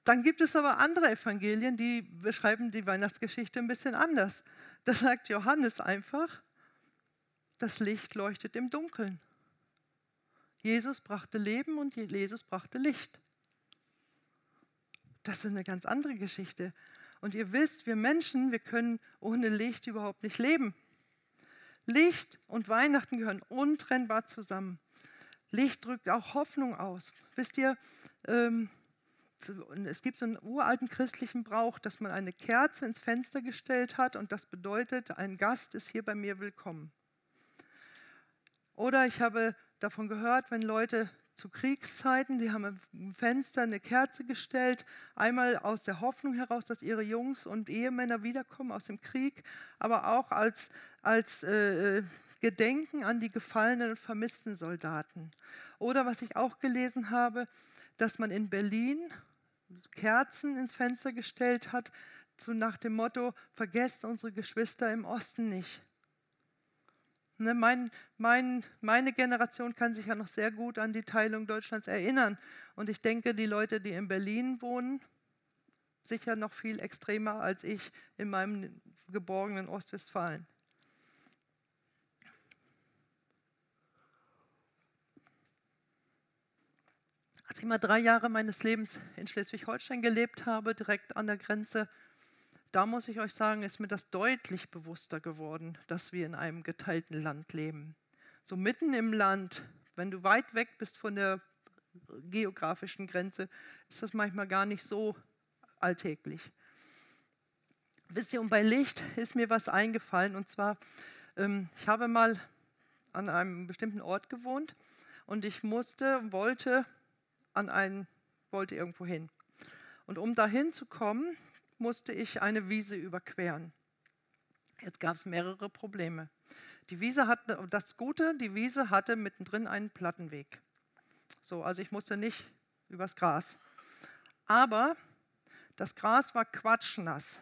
dann gibt es aber andere Evangelien, die beschreiben die Weihnachtsgeschichte ein bisschen anders. Da sagt Johannes einfach, das Licht leuchtet im Dunkeln. Jesus brachte Leben und Jesus brachte Licht. Das ist eine ganz andere Geschichte. Und ihr wisst, wir Menschen, wir können ohne Licht überhaupt nicht leben. Licht und Weihnachten gehören untrennbar zusammen. Licht drückt auch Hoffnung aus. Wisst ihr, ähm, es gibt so einen uralten christlichen Brauch, dass man eine Kerze ins Fenster gestellt hat und das bedeutet, ein Gast ist hier bei mir willkommen. Oder ich habe davon gehört, wenn Leute zu Kriegszeiten, die haben im Fenster eine Kerze gestellt, einmal aus der Hoffnung heraus, dass ihre Jungs und Ehemänner wiederkommen aus dem Krieg, aber auch als, als äh, Gedenken an die gefallenen und vermissten Soldaten. Oder was ich auch gelesen habe, dass man in Berlin Kerzen ins Fenster gestellt hat, so nach dem Motto, vergesst unsere Geschwister im Osten nicht. Ne, mein, mein, meine Generation kann sich ja noch sehr gut an die Teilung Deutschlands erinnern. Und ich denke, die Leute, die in Berlin wohnen, sicher noch viel extremer als ich in meinem geborgenen Ostwestfalen. Als ich mal drei Jahre meines Lebens in Schleswig-Holstein gelebt habe, direkt an der Grenze, da muss ich euch sagen, ist mir das deutlich bewusster geworden, dass wir in einem geteilten Land leben. So mitten im Land, wenn du weit weg bist von der geografischen Grenze ist das manchmal gar nicht so alltäglich. Wisst ihr, und bei Licht ist mir was eingefallen. Und zwar, ähm, ich habe mal an einem bestimmten Ort gewohnt und ich musste, wollte an einen, wollte irgendwo hin. Und um dahin zu kommen, musste ich eine Wiese überqueren. Jetzt gab es mehrere Probleme. Die Wiese hatte, das Gute, die Wiese hatte mittendrin einen Plattenweg. So, also ich musste nicht übers Gras. Aber das Gras war quatschnass.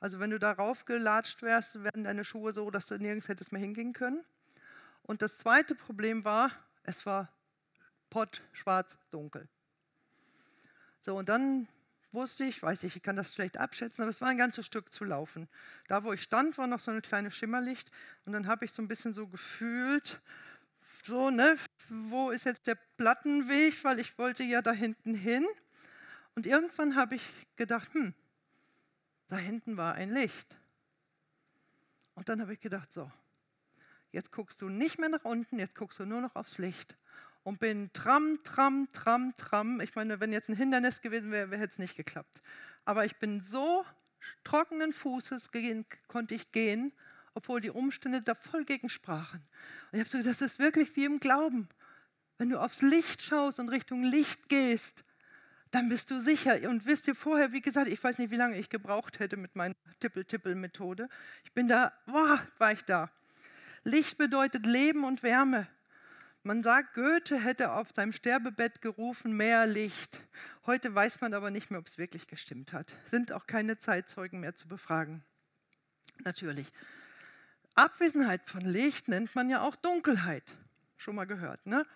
Also wenn du darauf gelatscht wärst, wären deine Schuhe so, dass du nirgends hättest mehr hingehen können. Und das zweite Problem war, es war pott, schwarz, dunkel. So, und dann wusste ich, weiß ich, ich kann das schlecht abschätzen, aber es war ein ganzes Stück zu laufen. Da, wo ich stand, war noch so eine kleine Schimmerlicht und dann habe ich so ein bisschen so gefühlt, so, ne, wo ist jetzt der Plattenweg, weil ich wollte ja da hinten hin. Und irgendwann habe ich gedacht, hm, da hinten war ein Licht. Und dann habe ich gedacht, so, jetzt guckst du nicht mehr nach unten, jetzt guckst du nur noch aufs Licht. Und bin tram, tram, tram, tram. Ich meine, wenn jetzt ein Hindernis gewesen wäre, hätte es nicht geklappt. Aber ich bin so trockenen Fußes gehen, konnte ich gehen, obwohl die Umstände da voll gegen sprachen. Und ich habe so das ist wirklich wie im Glauben. Wenn du aufs Licht schaust und Richtung Licht gehst, dann bist du sicher. Und wisst ihr vorher, wie gesagt, ich weiß nicht, wie lange ich gebraucht hätte mit meiner Tippel-Tippel-Methode. Ich bin da, boah, war ich da. Licht bedeutet Leben und Wärme. Man sagt, Goethe hätte auf seinem Sterbebett gerufen, mehr Licht. Heute weiß man aber nicht mehr, ob es wirklich gestimmt hat. Sind auch keine Zeitzeugen mehr zu befragen. Natürlich. Abwesenheit von Licht nennt man ja auch Dunkelheit. Schon mal gehört, ne?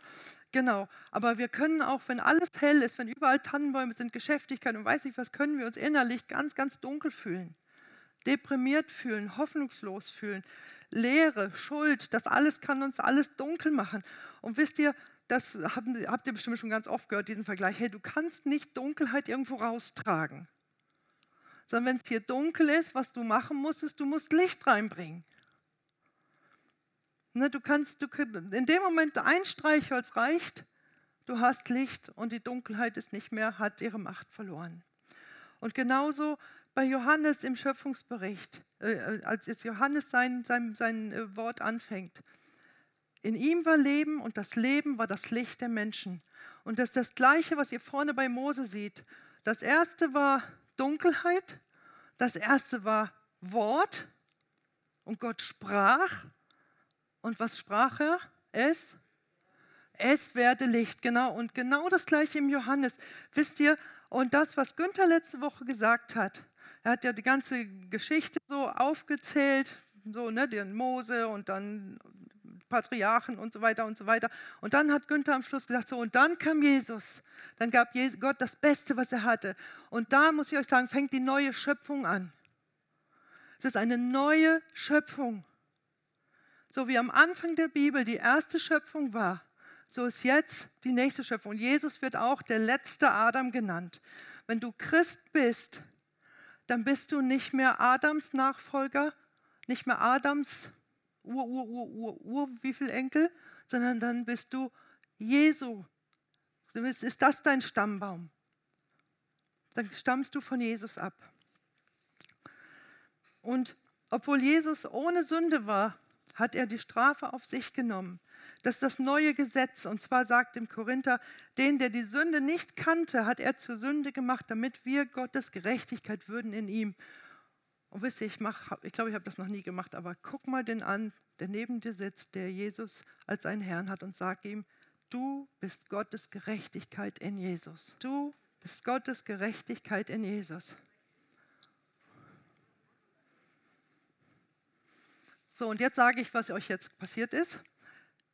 Genau, aber wir können auch, wenn alles hell ist, wenn überall Tannenbäume sind, Geschäftigkeit und weiß nicht was, können wir uns innerlich ganz, ganz dunkel fühlen, deprimiert fühlen, hoffnungslos fühlen, Leere, Schuld, das alles kann uns alles dunkel machen. Und wisst ihr, das habt ihr bestimmt schon ganz oft gehört, diesen Vergleich, hey, du kannst nicht Dunkelheit irgendwo raustragen, sondern wenn es hier dunkel ist, was du machen musst, ist, du musst Licht reinbringen. Ne, du kannst, du, in dem Moment ein Streichholz reicht, du hast Licht und die Dunkelheit ist nicht mehr, hat ihre Macht verloren. Und genauso bei Johannes im Schöpfungsbericht, äh, als jetzt Johannes sein, sein, sein äh, Wort anfängt. In ihm war Leben und das Leben war das Licht der Menschen. Und das ist das Gleiche, was ihr vorne bei Mose seht. Das erste war Dunkelheit, das erste war Wort und Gott sprach und was sprach er? Es? Es werde Licht, genau. Und genau das gleiche im Johannes. Wisst ihr, und das, was Günther letzte Woche gesagt hat, er hat ja die ganze Geschichte so aufgezählt, so, ne, den Mose und dann Patriarchen und so weiter und so weiter. Und dann hat Günther am Schluss gesagt, so, und dann kam Jesus. Dann gab Gott das Beste, was er hatte. Und da muss ich euch sagen, fängt die neue Schöpfung an. Es ist eine neue Schöpfung. So wie am Anfang der Bibel die erste Schöpfung war, so ist jetzt die nächste Schöpfung. Und Jesus wird auch der letzte Adam genannt. Wenn du Christ bist, dann bist du nicht mehr Adams Nachfolger, nicht mehr Adams Ur, Ur, Ur, Ur, Ur, wie viel Enkel, sondern dann bist du Jesu. Ist das dein Stammbaum? Dann stammst du von Jesus ab. Und obwohl Jesus ohne Sünde war, hat er die Strafe auf sich genommen. Das ist das neue Gesetz. Und zwar sagt im Korinther, den, der die Sünde nicht kannte, hat er zur Sünde gemacht, damit wir Gottes Gerechtigkeit würden in ihm. Und wisst ihr, ich, ich glaube, ich habe das noch nie gemacht, aber guck mal den an, der neben dir sitzt, der Jesus als seinen Herrn hat und sag ihm, du bist Gottes Gerechtigkeit in Jesus. Du bist Gottes Gerechtigkeit in Jesus. So, und jetzt sage ich, was euch jetzt passiert ist.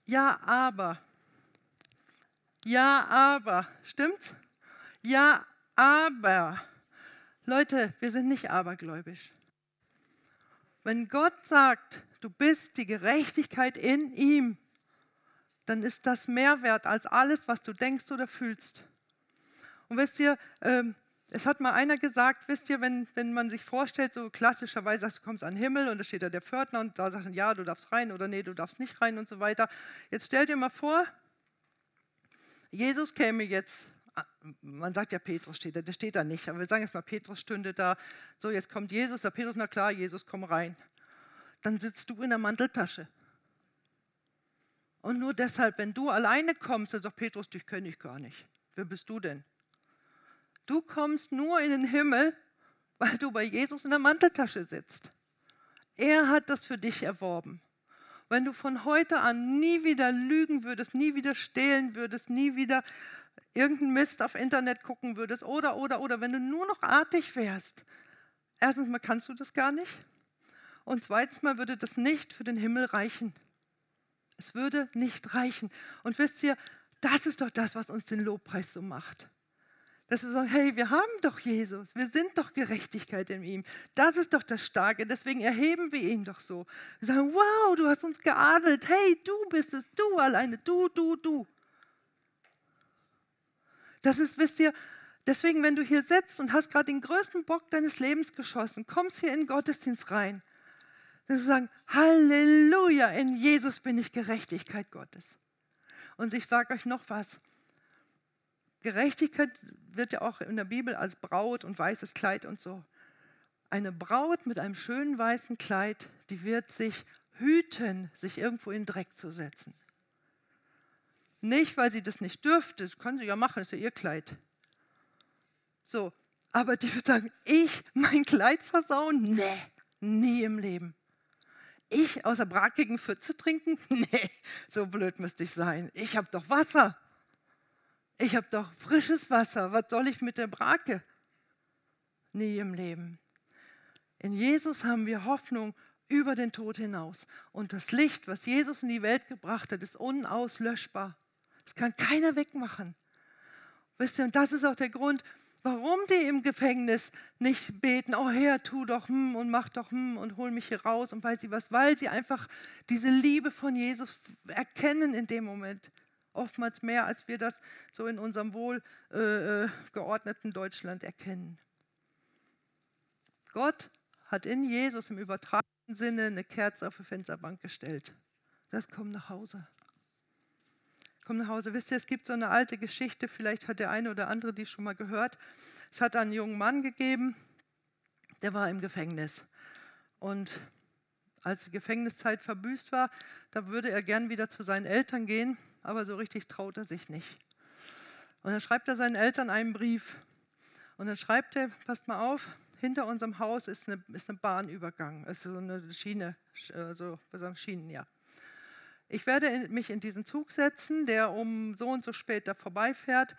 Ja, aber. Ja, aber. Stimmt's? Ja, aber. Leute, wir sind nicht abergläubisch. Wenn Gott sagt, du bist die Gerechtigkeit in ihm, dann ist das mehr wert als alles, was du denkst oder fühlst. Und wisst ihr, ähm, es hat mal einer gesagt, wisst ihr, wenn, wenn man sich vorstellt, so klassischerweise, du kommst an den Himmel und da steht da der Pförtner und da sagt er, ja, du darfst rein oder nee, du darfst nicht rein und so weiter. Jetzt stell dir mal vor, Jesus käme jetzt, ah, man sagt ja Petrus steht da, der steht da nicht, aber wir sagen jetzt mal, Petrus stünde da, so jetzt kommt Jesus, der Petrus, na klar, Jesus, komm rein. Dann sitzt du in der Manteltasche. Und nur deshalb, wenn du alleine kommst, dann sagt Petrus, dich kenne ich gar nicht. Wer bist du denn? Du kommst nur in den Himmel, weil du bei Jesus in der Manteltasche sitzt. Er hat das für dich erworben. Wenn du von heute an nie wieder lügen würdest, nie wieder stehlen würdest, nie wieder irgendeinen Mist auf Internet gucken würdest oder, oder, oder, wenn du nur noch artig wärst, erstens mal kannst du das gar nicht und zweitens mal würde das nicht für den Himmel reichen. Es würde nicht reichen. Und wisst ihr, das ist doch das, was uns den Lobpreis so macht. Dass wir sagen, hey, wir haben doch Jesus, wir sind doch Gerechtigkeit in ihm. Das ist doch das Starke, deswegen erheben wir ihn doch so. Wir sagen, wow, du hast uns geadelt, hey, du bist es, du alleine, du, du, du. Das ist, wisst ihr, deswegen, wenn du hier sitzt und hast gerade den größten Bock deines Lebens geschossen, kommst hier in den Gottesdienst rein dass sie sagen, Halleluja, in Jesus bin ich Gerechtigkeit Gottes. Und ich sage euch noch was. Gerechtigkeit wird ja auch in der Bibel als Braut und weißes Kleid und so. Eine Braut mit einem schönen weißen Kleid, die wird sich hüten, sich irgendwo in Dreck zu setzen. Nicht, weil sie das nicht dürfte, das können sie ja machen, das ist ja ihr Kleid. So, aber die wird sagen, ich mein Kleid versauen? Nee, nie im Leben. Ich aus der brackigen Pfütze trinken? Nee, so blöd müsste ich sein. Ich habe doch Wasser. Ich habe doch frisches Wasser. Was soll ich mit der Brake? Nie im Leben. In Jesus haben wir Hoffnung über den Tod hinaus. Und das Licht, was Jesus in die Welt gebracht hat, ist unauslöschbar. Das kann keiner wegmachen. Wisst ihr, und das ist auch der Grund, warum die im Gefängnis nicht beten, oh Herr, tu doch hm und mach doch hm und hol mich hier raus und weiß ich was, weil sie einfach diese Liebe von Jesus erkennen in dem Moment. Oftmals mehr, als wir das so in unserem wohl äh, äh Deutschland erkennen. Gott hat in Jesus im übertragenen Sinne eine Kerze auf die Fensterbank gestellt. Das kommt nach Hause komm nach Hause. Wisst ihr, es gibt so eine alte Geschichte, vielleicht hat der eine oder andere die schon mal gehört. Es hat einen jungen Mann gegeben, der war im Gefängnis. Und als die Gefängniszeit verbüßt war, da würde er gern wieder zu seinen Eltern gehen, aber so richtig traut er sich nicht. Und dann schreibt er seinen Eltern einen Brief. Und dann schreibt er, passt mal auf, hinter unserem Haus ist eine, ist eine Bahnübergang, ist so eine Schiene, also Schienen, ja. Ich werde mich in diesen Zug setzen, der um so und so spät da vorbeifährt.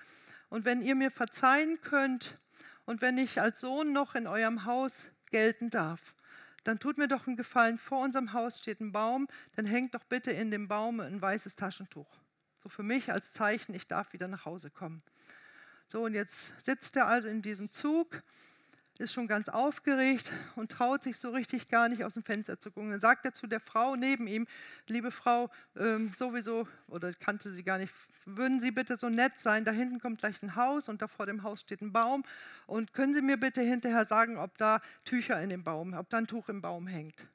Und wenn ihr mir verzeihen könnt und wenn ich als Sohn noch in eurem Haus gelten darf, dann tut mir doch einen Gefallen. Vor unserem Haus steht ein Baum, dann hängt doch bitte in dem Baum ein weißes Taschentuch. So für mich als Zeichen, ich darf wieder nach Hause kommen. So, und jetzt sitzt er also in diesem Zug ist schon ganz aufgeregt und traut sich so richtig gar nicht aus dem Fenster zu gucken. Dann sagt er zu der Frau neben ihm, liebe Frau, ähm, sowieso, oder kannte sie gar nicht, würden Sie bitte so nett sein, da hinten kommt gleich ein Haus und da vor dem Haus steht ein Baum und können Sie mir bitte hinterher sagen, ob da Tücher in dem Baum, ob da ein Tuch im Baum hängt.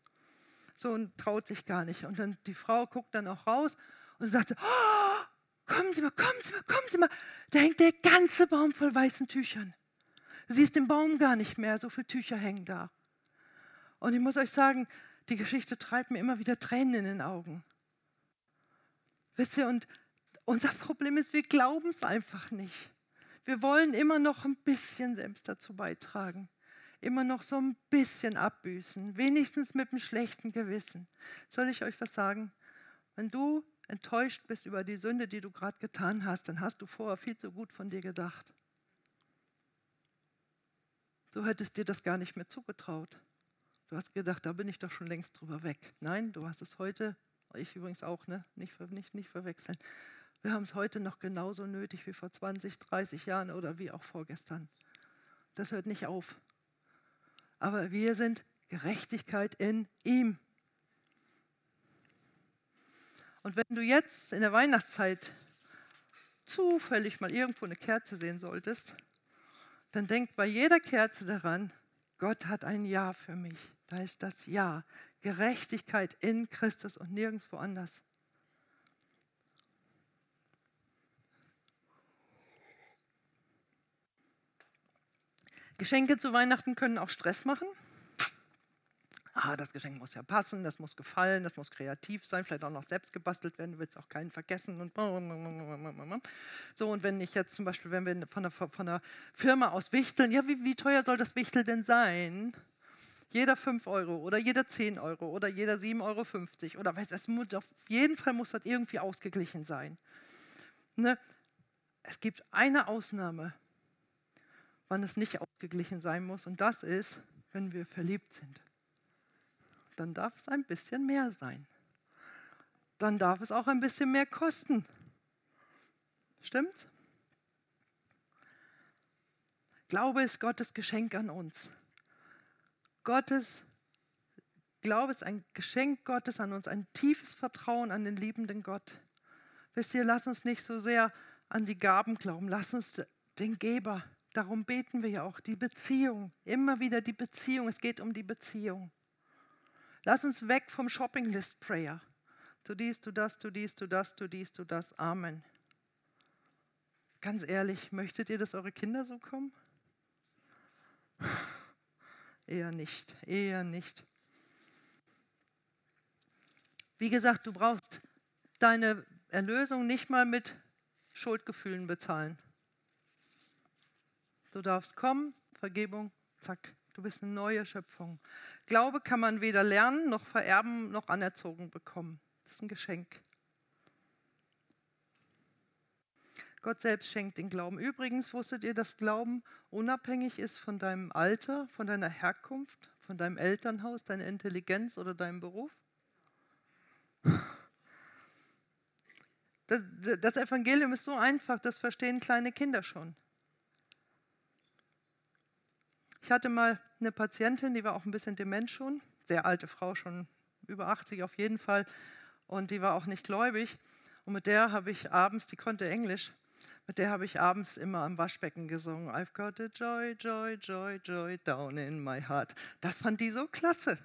So und traut sich gar nicht. Und dann die Frau guckt dann auch raus und sagt, oh, kommen Sie mal, kommen Sie mal, kommen Sie mal, da hängt der ganze Baum voll weißen Tüchern. Du siehst den Baum gar nicht mehr, so viele Tücher hängen da. Und ich muss euch sagen, die Geschichte treibt mir immer wieder Tränen in den Augen. Wisst ihr, und unser Problem ist, wir glauben es einfach nicht. Wir wollen immer noch ein bisschen selbst dazu beitragen. Immer noch so ein bisschen abbüßen, wenigstens mit einem schlechten Gewissen. Soll ich euch was sagen? Wenn du enttäuscht bist über die Sünde, die du gerade getan hast, dann hast du vorher viel zu gut von dir gedacht. Du hättest dir das gar nicht mehr zugetraut. Du hast gedacht, da bin ich doch schon längst drüber weg. Nein, du hast es heute, ich übrigens auch, ne? nicht, nicht, nicht verwechseln. Wir haben es heute noch genauso nötig wie vor 20, 30 Jahren oder wie auch vorgestern. Das hört nicht auf. Aber wir sind Gerechtigkeit in ihm. Und wenn du jetzt in der Weihnachtszeit zufällig mal irgendwo eine Kerze sehen solltest, dann denk bei jeder Kerze daran, Gott hat ein Ja für mich. Da ist das Ja. Gerechtigkeit in Christus und nirgendwo anders. Geschenke zu Weihnachten können auch Stress machen. Ah, das Geschenk muss ja passen, das muss gefallen, das muss kreativ sein, vielleicht auch noch selbst gebastelt werden, du willst auch keinen vergessen. Und so, und wenn ich jetzt zum Beispiel, wenn wir von der, von der Firma aus wichteln, ja, wie, wie teuer soll das Wichtel denn sein? Jeder 5 Euro oder jeder 10 Euro oder jeder 7,50 Euro oder weiß es muss, auf jeden Fall muss das irgendwie ausgeglichen sein. Ne? Es gibt eine Ausnahme, wann es nicht ausgeglichen sein muss und das ist, wenn wir verliebt sind dann darf es ein bisschen mehr sein. Dann darf es auch ein bisschen mehr kosten. Stimmt's? Glaube ist Gottes Geschenk an uns. Gottes Glaube ist ein Geschenk Gottes an uns, ein tiefes Vertrauen an den liebenden Gott. Wisst ihr, lass uns nicht so sehr an die Gaben glauben, lass uns den Geber, darum beten wir ja auch, die Beziehung, immer wieder die Beziehung, es geht um die Beziehung. Lass uns weg vom Shopping List Prayer. Du dies, du das, du dies, du das, du dies, du das. Amen. Ganz ehrlich, möchtet ihr, dass eure Kinder so kommen? Eher nicht, eher nicht. Wie gesagt, du brauchst deine Erlösung nicht mal mit Schuldgefühlen bezahlen. Du darfst kommen, Vergebung, zack, Du bist eine neue Schöpfung. Glaube kann man weder lernen, noch vererben, noch anerzogen bekommen. Das ist ein Geschenk. Gott selbst schenkt den Glauben. Übrigens wusstet ihr, dass Glauben unabhängig ist von deinem Alter, von deiner Herkunft, von deinem Elternhaus, deiner Intelligenz oder deinem Beruf? Das, das Evangelium ist so einfach, das verstehen kleine Kinder schon. Ich hatte mal eine Patientin, die war auch ein bisschen dement schon, sehr alte Frau, schon über 80 auf jeden Fall, und die war auch nicht gläubig. Und mit der habe ich abends, die konnte Englisch, mit der habe ich abends immer am Waschbecken gesungen. I've got a joy, joy, joy, joy down in my heart. Das fand die so klasse.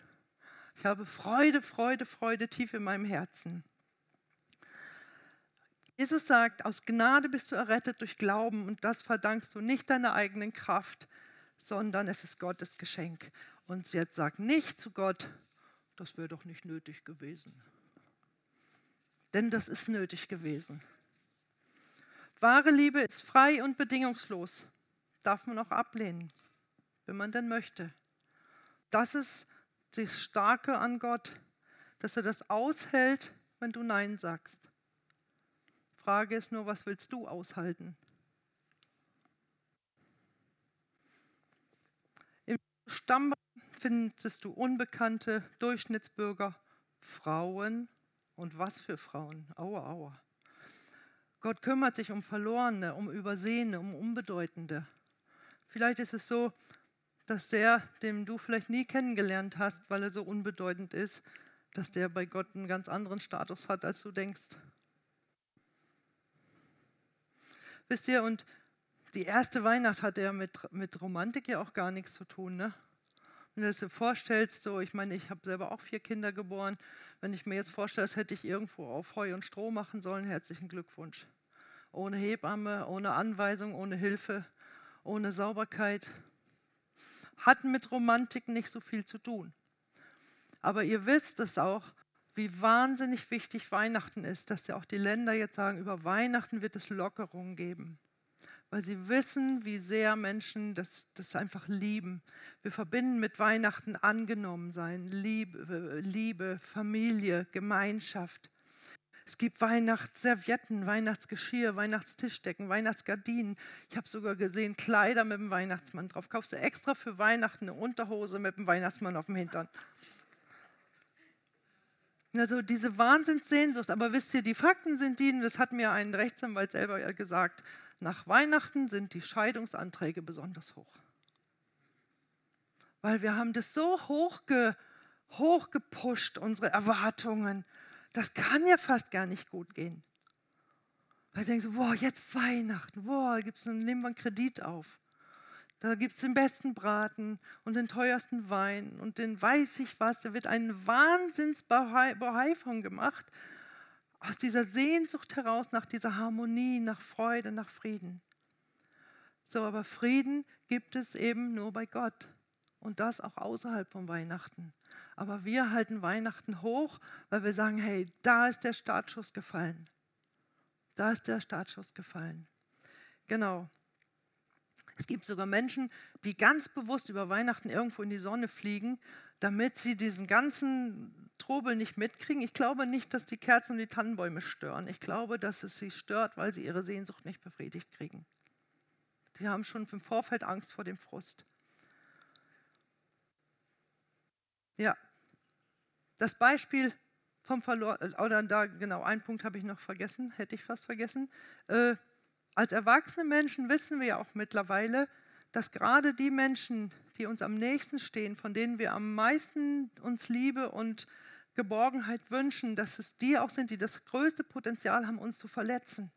Ich habe Freude, Freude, Freude tief in meinem Herzen. Jesus sagt, aus Gnade bist du errettet durch Glauben und das verdankst du nicht deiner eigenen Kraft, sondern es ist Gottes Geschenk. Und jetzt sagt nicht zu Gott, das wäre doch nicht nötig gewesen. Denn das ist nötig gewesen. Wahre Liebe ist frei und bedingungslos. Darf man auch ablehnen, wenn man denn möchte. Das ist das Starke an Gott, dass er das aushält, wenn du Nein sagst. Frage ist nur, was willst du aushalten? Stamm findest du unbekannte Durchschnittsbürger, Frauen und was für Frauen. Aua, aua. Gott kümmert sich um Verlorene, um Übersehene, um Unbedeutende. Vielleicht ist es so, dass der, den du vielleicht nie kennengelernt hast, weil er so unbedeutend ist, dass der bei Gott einen ganz anderen Status hat, als du denkst. Wisst ihr, und die erste Weihnacht hat ja mit, mit Romantik ja auch gar nichts zu tun. Ne? Wenn du dir vorstellst, so, ich meine, ich habe selber auch vier Kinder geboren. Wenn ich mir jetzt vorstelle, das hätte ich irgendwo auf Heu und Stroh machen sollen, herzlichen Glückwunsch. Ohne Hebamme, ohne Anweisung, ohne Hilfe, ohne Sauberkeit. Hatten mit Romantik nicht so viel zu tun. Aber ihr wisst es auch, wie wahnsinnig wichtig Weihnachten ist, dass ja auch die Länder jetzt sagen, über Weihnachten wird es Lockerungen geben weil sie wissen, wie sehr Menschen das, das einfach lieben. Wir verbinden mit Weihnachten angenommen sein, Liebe, Liebe, Familie, Gemeinschaft. Es gibt Weihnachtsservietten, Weihnachtsgeschirr, Weihnachtstischdecken, Weihnachtsgardinen. Ich habe sogar gesehen Kleider mit dem Weihnachtsmann drauf. Kaufst du extra für Weihnachten eine Unterhose mit dem Weihnachtsmann auf dem Hintern. Also diese Wahnsinnssehnsucht. Aber wisst ihr, die Fakten sind die, das hat mir ein Rechtsanwalt selber gesagt, nach Weihnachten sind die Scheidungsanträge besonders hoch. Weil wir haben das so hochge, hochgepusht, unsere Erwartungen. Das kann ja fast gar nicht gut gehen. Weil denkst du, boah, jetzt Weihnachten, boah, gibt's nehmen wir einen Kredit auf. Da gibt es den besten Braten und den teuersten Wein und den weiß ich was. Da wird ein Wahnsinnsbehai von gemacht aus dieser Sehnsucht heraus nach dieser Harmonie, nach Freude, nach Frieden. So, aber Frieden gibt es eben nur bei Gott. Und das auch außerhalb von Weihnachten. Aber wir halten Weihnachten hoch, weil wir sagen, hey, da ist der Startschuss gefallen. Da ist der Startschuss gefallen. Genau. Es gibt sogar Menschen, die ganz bewusst über Weihnachten irgendwo in die Sonne fliegen, damit sie diesen ganzen Trubel nicht mitkriegen. Ich glaube nicht, dass die Kerzen und die Tannenbäume stören. Ich glaube, dass es sie stört, weil sie ihre Sehnsucht nicht befriedigt kriegen. Sie haben schon im Vorfeld Angst vor dem Frust. Ja, das Beispiel vom Verlor oder da genau, einen Punkt habe ich noch vergessen, hätte ich fast vergessen. Äh, als erwachsene Menschen wissen wir ja auch mittlerweile, dass gerade die Menschen, die uns am nächsten stehen, von denen wir am meisten uns Liebe und Geborgenheit wünschen, dass es die auch sind, die das größte Potenzial haben, uns zu verletzen.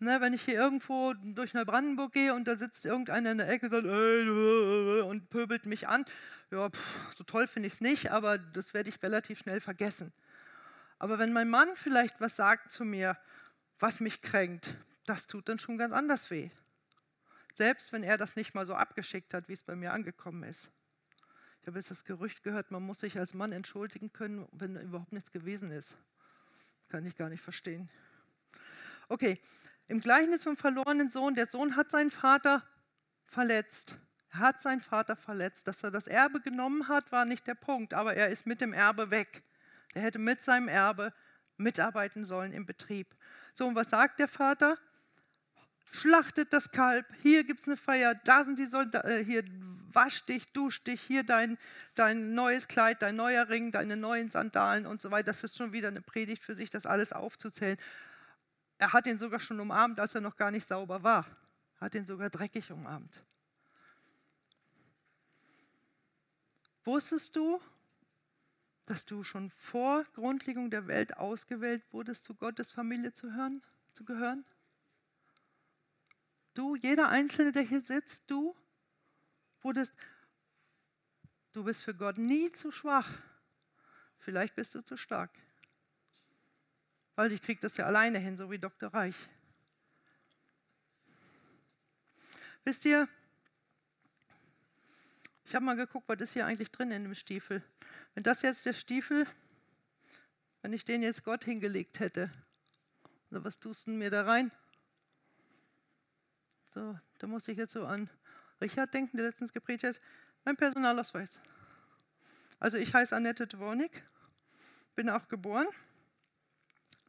Ne, wenn ich hier irgendwo durch Neubrandenburg gehe und da sitzt irgendeiner in der Ecke und, sagt, ey, und pöbelt mich an, ja, pff, so toll finde ich es nicht, aber das werde ich relativ schnell vergessen. Aber wenn mein Mann vielleicht was sagt zu mir, was mich kränkt, das tut dann schon ganz anders weh. Selbst wenn er das nicht mal so abgeschickt hat, wie es bei mir angekommen ist. Ich habe jetzt das Gerücht gehört, man muss sich als Mann entschuldigen können, wenn überhaupt nichts gewesen ist. Kann ich gar nicht verstehen. Okay, im Gleichnis vom verlorenen Sohn, der Sohn hat seinen Vater verletzt. Er hat seinen Vater verletzt. Dass er das Erbe genommen hat, war nicht der Punkt, aber er ist mit dem Erbe weg. Er hätte mit seinem Erbe mitarbeiten sollen im Betrieb. So, und was sagt der Vater? Schlachtet das Kalb, hier gibt es eine Feier, da sind die Soldaten, äh, hier wasch dich, dusch dich, hier dein, dein neues Kleid, dein neuer Ring, deine neuen Sandalen und so weiter. Das ist schon wieder eine Predigt für sich, das alles aufzuzählen. Er hat ihn sogar schon umarmt, als er noch gar nicht sauber war. Hat ihn sogar dreckig umarmt. Wusstest du, dass du schon vor Grundlegung der Welt ausgewählt wurdest, zu Gottes Familie zu, hören, zu gehören? Du, jeder Einzelne, der hier sitzt, du wurdest, du bist für Gott nie zu schwach. Vielleicht bist du zu stark. Weil ich kriege das ja alleine hin, so wie Dr. Reich. Wisst ihr, ich habe mal geguckt, was ist hier eigentlich drin in dem Stiefel. Wenn das jetzt der Stiefel, wenn ich den jetzt Gott hingelegt hätte, also was tust du mir da rein? So, da muss ich jetzt so an Richard denken, der letztens gepredigt hat. Mein Personalausweis. Also ich heiße Annette Dwornik, bin auch geboren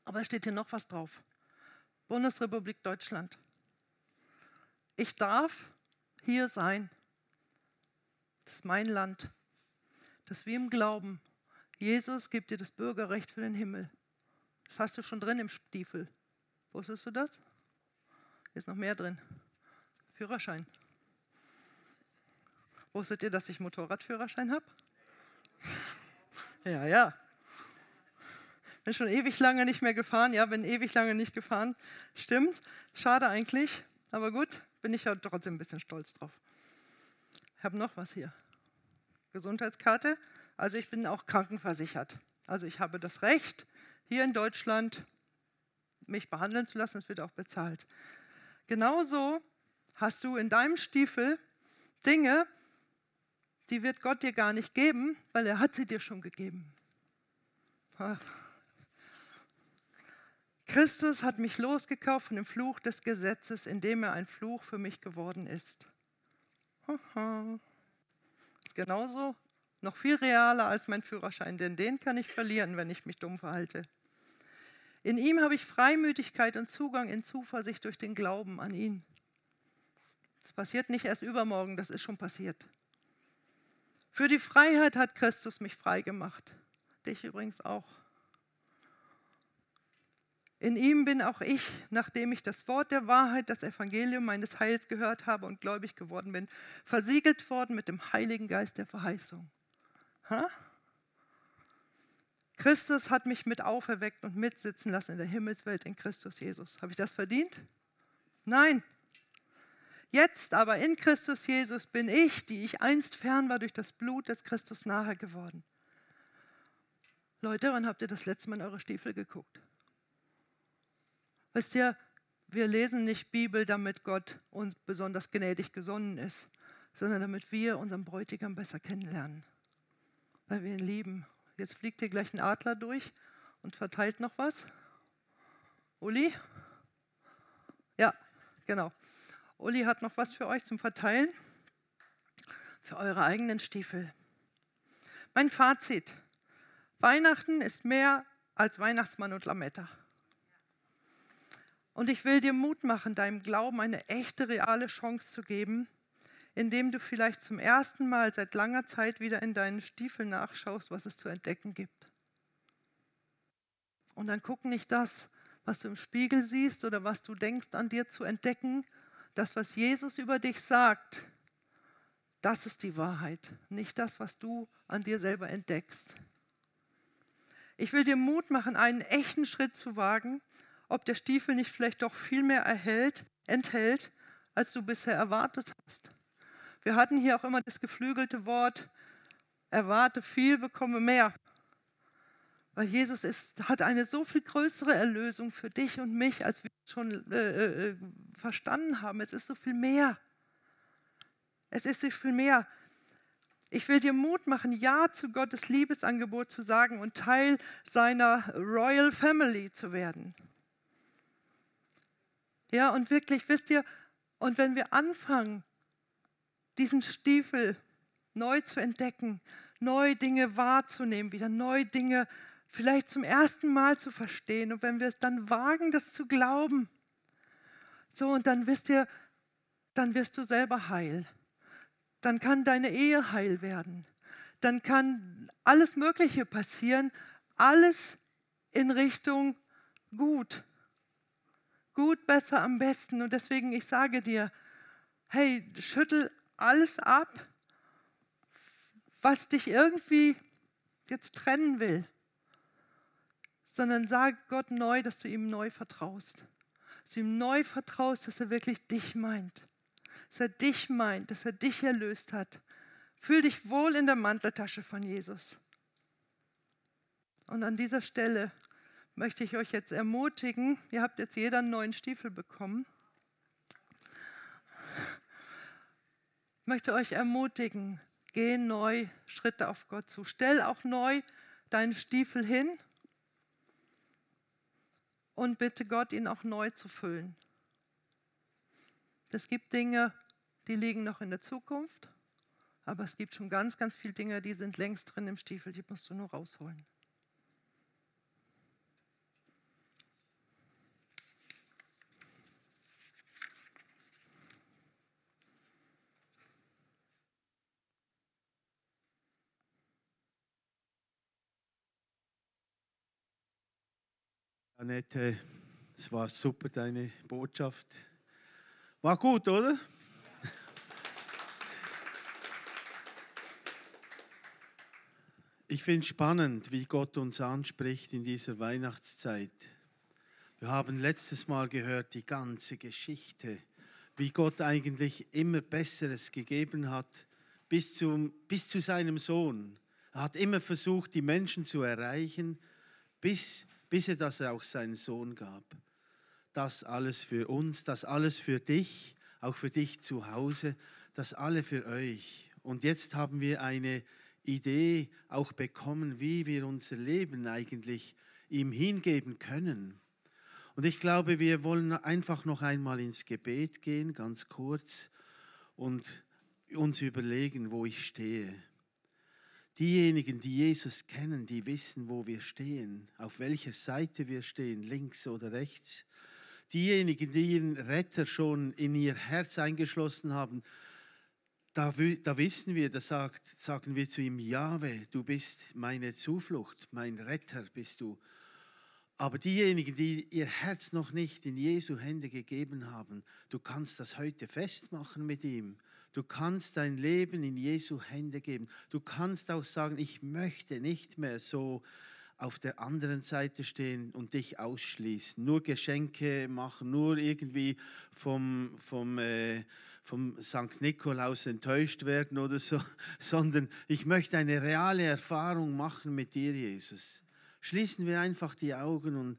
aber steht hier noch was drauf. Bundesrepublik Deutschland. Ich darf hier sein. Das ist mein Land. Das wie im Glauben. Jesus gibt dir das Bürgerrecht für den Himmel. Das hast du schon drin im Stiefel. Wusstest du das? Hier ist noch mehr drin. Führerschein. Wusstet ihr, dass ich Motorradführerschein habe? Ja, ja. Bin schon ewig lange nicht mehr gefahren. Ja, bin ewig lange nicht gefahren. Stimmt. Schade eigentlich. Aber gut, bin ich ja trotzdem ein bisschen stolz drauf. Ich habe noch was hier. Gesundheitskarte. Also ich bin auch krankenversichert. Also ich habe das Recht, hier in Deutschland mich behandeln zu lassen. Es wird auch bezahlt. Genauso hast du in deinem Stiefel Dinge, die wird Gott dir gar nicht geben, weil er hat sie dir schon gegeben. Ach. Christus hat mich losgekauft von dem Fluch des Gesetzes, indem er ein Fluch für mich geworden ist. Das ist genauso noch viel realer als mein Führerschein, denn den kann ich verlieren, wenn ich mich dumm verhalte. In ihm habe ich Freimütigkeit und Zugang in Zuversicht durch den Glauben an ihn. Das passiert nicht erst übermorgen, das ist schon passiert. Für die Freiheit hat Christus mich frei gemacht. Dich übrigens auch. In ihm bin auch ich, nachdem ich das Wort der Wahrheit, das Evangelium meines Heils gehört habe und gläubig geworden bin, versiegelt worden mit dem Heiligen Geist der Verheißung. Ha? Christus hat mich mit auferweckt und mitsitzen lassen in der Himmelswelt in Christus Jesus. Habe ich das verdient? Nein. Jetzt aber in Christus Jesus bin ich, die ich einst fern war, durch das Blut des Christus nahe geworden. Leute, wann habt ihr das letzte Mal in eure Stiefel geguckt? Wisst ihr, wir lesen nicht Bibel, damit Gott uns besonders gnädig gesonnen ist, sondern damit wir unseren Bräutigam besser kennenlernen, weil wir ihn lieben. Jetzt fliegt hier gleich ein Adler durch und verteilt noch was. Uli? Ja, genau. Uli hat noch was für euch zum Verteilen, für eure eigenen Stiefel. Mein Fazit. Weihnachten ist mehr als Weihnachtsmann und Lametta. Und ich will dir Mut machen, deinem Glauben eine echte, reale Chance zu geben, indem du vielleicht zum ersten Mal seit langer Zeit wieder in deinen Stiefeln nachschaust, was es zu entdecken gibt. Und dann guck nicht das, was du im Spiegel siehst oder was du denkst an dir zu entdecken, das, was Jesus über dich sagt, das ist die Wahrheit, nicht das, was du an dir selber entdeckst. Ich will dir Mut machen, einen echten Schritt zu wagen ob der Stiefel nicht vielleicht doch viel mehr erhält, enthält, als du bisher erwartet hast. Wir hatten hier auch immer das geflügelte Wort, erwarte viel, bekomme mehr. Weil Jesus ist, hat eine so viel größere Erlösung für dich und mich, als wir schon äh, äh, verstanden haben. Es ist so viel mehr. Es ist so viel mehr. Ich will dir Mut machen, Ja zu Gottes Liebesangebot zu sagen und Teil seiner Royal Family zu werden. Ja, und wirklich, wisst ihr, und wenn wir anfangen, diesen Stiefel neu zu entdecken, neue Dinge wahrzunehmen, wieder neue Dinge vielleicht zum ersten Mal zu verstehen, und wenn wir es dann wagen, das zu glauben, so, und dann wisst ihr, dann wirst du selber heil. Dann kann deine Ehe heil werden. Dann kann alles Mögliche passieren, alles in Richtung gut gut, besser, am besten. Und deswegen, ich sage dir, hey, schüttel alles ab, was dich irgendwie jetzt trennen will, sondern sag Gott neu, dass du ihm neu vertraust. Dass du ihm neu vertraust, dass er wirklich dich meint. Dass er dich meint, dass er dich erlöst hat. Fühl dich wohl in der Manteltasche von Jesus. Und an dieser Stelle möchte ich euch jetzt ermutigen. Ihr habt jetzt jeder einen neuen Stiefel bekommen. Ich möchte euch ermutigen, geh neu Schritte auf Gott zu. Stell auch neu deinen Stiefel hin und bitte Gott, ihn auch neu zu füllen. Es gibt Dinge, die liegen noch in der Zukunft, aber es gibt schon ganz, ganz viele Dinge, die sind längst drin im Stiefel, die musst du nur rausholen. Annette, es war super, deine Botschaft. War gut, oder? Ich finde es spannend, wie Gott uns anspricht in dieser Weihnachtszeit. Wir haben letztes Mal gehört die ganze Geschichte, wie Gott eigentlich immer Besseres gegeben hat bis, zum, bis zu seinem Sohn. Er hat immer versucht, die Menschen zu erreichen, bis bis er das auch seinen Sohn gab. Das alles für uns, das alles für dich, auch für dich zu Hause, das alle für euch. Und jetzt haben wir eine Idee auch bekommen, wie wir unser Leben eigentlich ihm hingeben können. Und ich glaube, wir wollen einfach noch einmal ins Gebet gehen, ganz kurz, und uns überlegen, wo ich stehe. Diejenigen, die Jesus kennen, die wissen, wo wir stehen, auf welcher Seite wir stehen, links oder rechts. Diejenigen, die ihren Retter schon in ihr Herz eingeschlossen haben, da, da wissen wir, da sagt, sagen wir zu ihm, Jahwe, du bist meine Zuflucht, mein Retter bist du. Aber diejenigen, die ihr Herz noch nicht in Jesu Hände gegeben haben, du kannst das heute festmachen mit ihm. Du kannst dein Leben in Jesu Hände geben. Du kannst auch sagen, ich möchte nicht mehr so auf der anderen Seite stehen und dich ausschließen, nur Geschenke machen, nur irgendwie vom, vom, äh, vom St. Nikolaus enttäuscht werden oder so, sondern ich möchte eine reale Erfahrung machen mit dir, Jesus. Schließen wir einfach die Augen und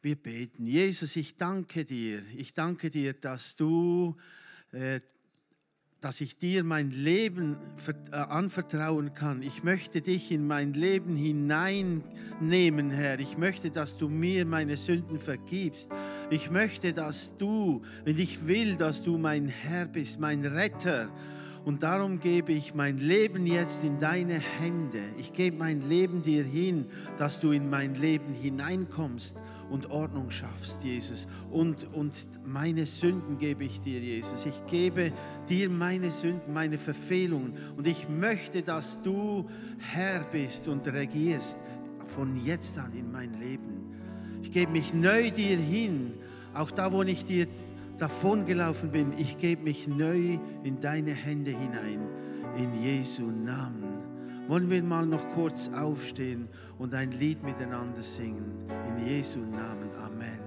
Wir beten. Jesus, ich danke dir. Ich danke dir, dass du äh, dass ich dir mein Leben äh, anvertrauen kann. Ich möchte dich in mein Leben hineinnehmen, Herr. Ich möchte, dass du mir meine Sünden vergibst. Ich möchte, dass du, wenn ich will, dass du mein Herr bist, mein Retter. Und darum gebe ich mein Leben jetzt in deine Hände. Ich gebe mein Leben dir hin, dass du in mein Leben hineinkommst und Ordnung schaffst, Jesus. Und, und meine Sünden gebe ich dir, Jesus. Ich gebe dir meine Sünden, meine Verfehlungen. Und ich möchte, dass du Herr bist und regierst von jetzt an in mein Leben. Ich gebe mich neu dir hin, auch da, wo ich dir davongelaufen bin. Ich gebe mich neu in deine Hände hinein, in Jesu Namen. Wollen wir mal noch kurz aufstehen und ein Lied miteinander singen? In Jesu Namen. Amen.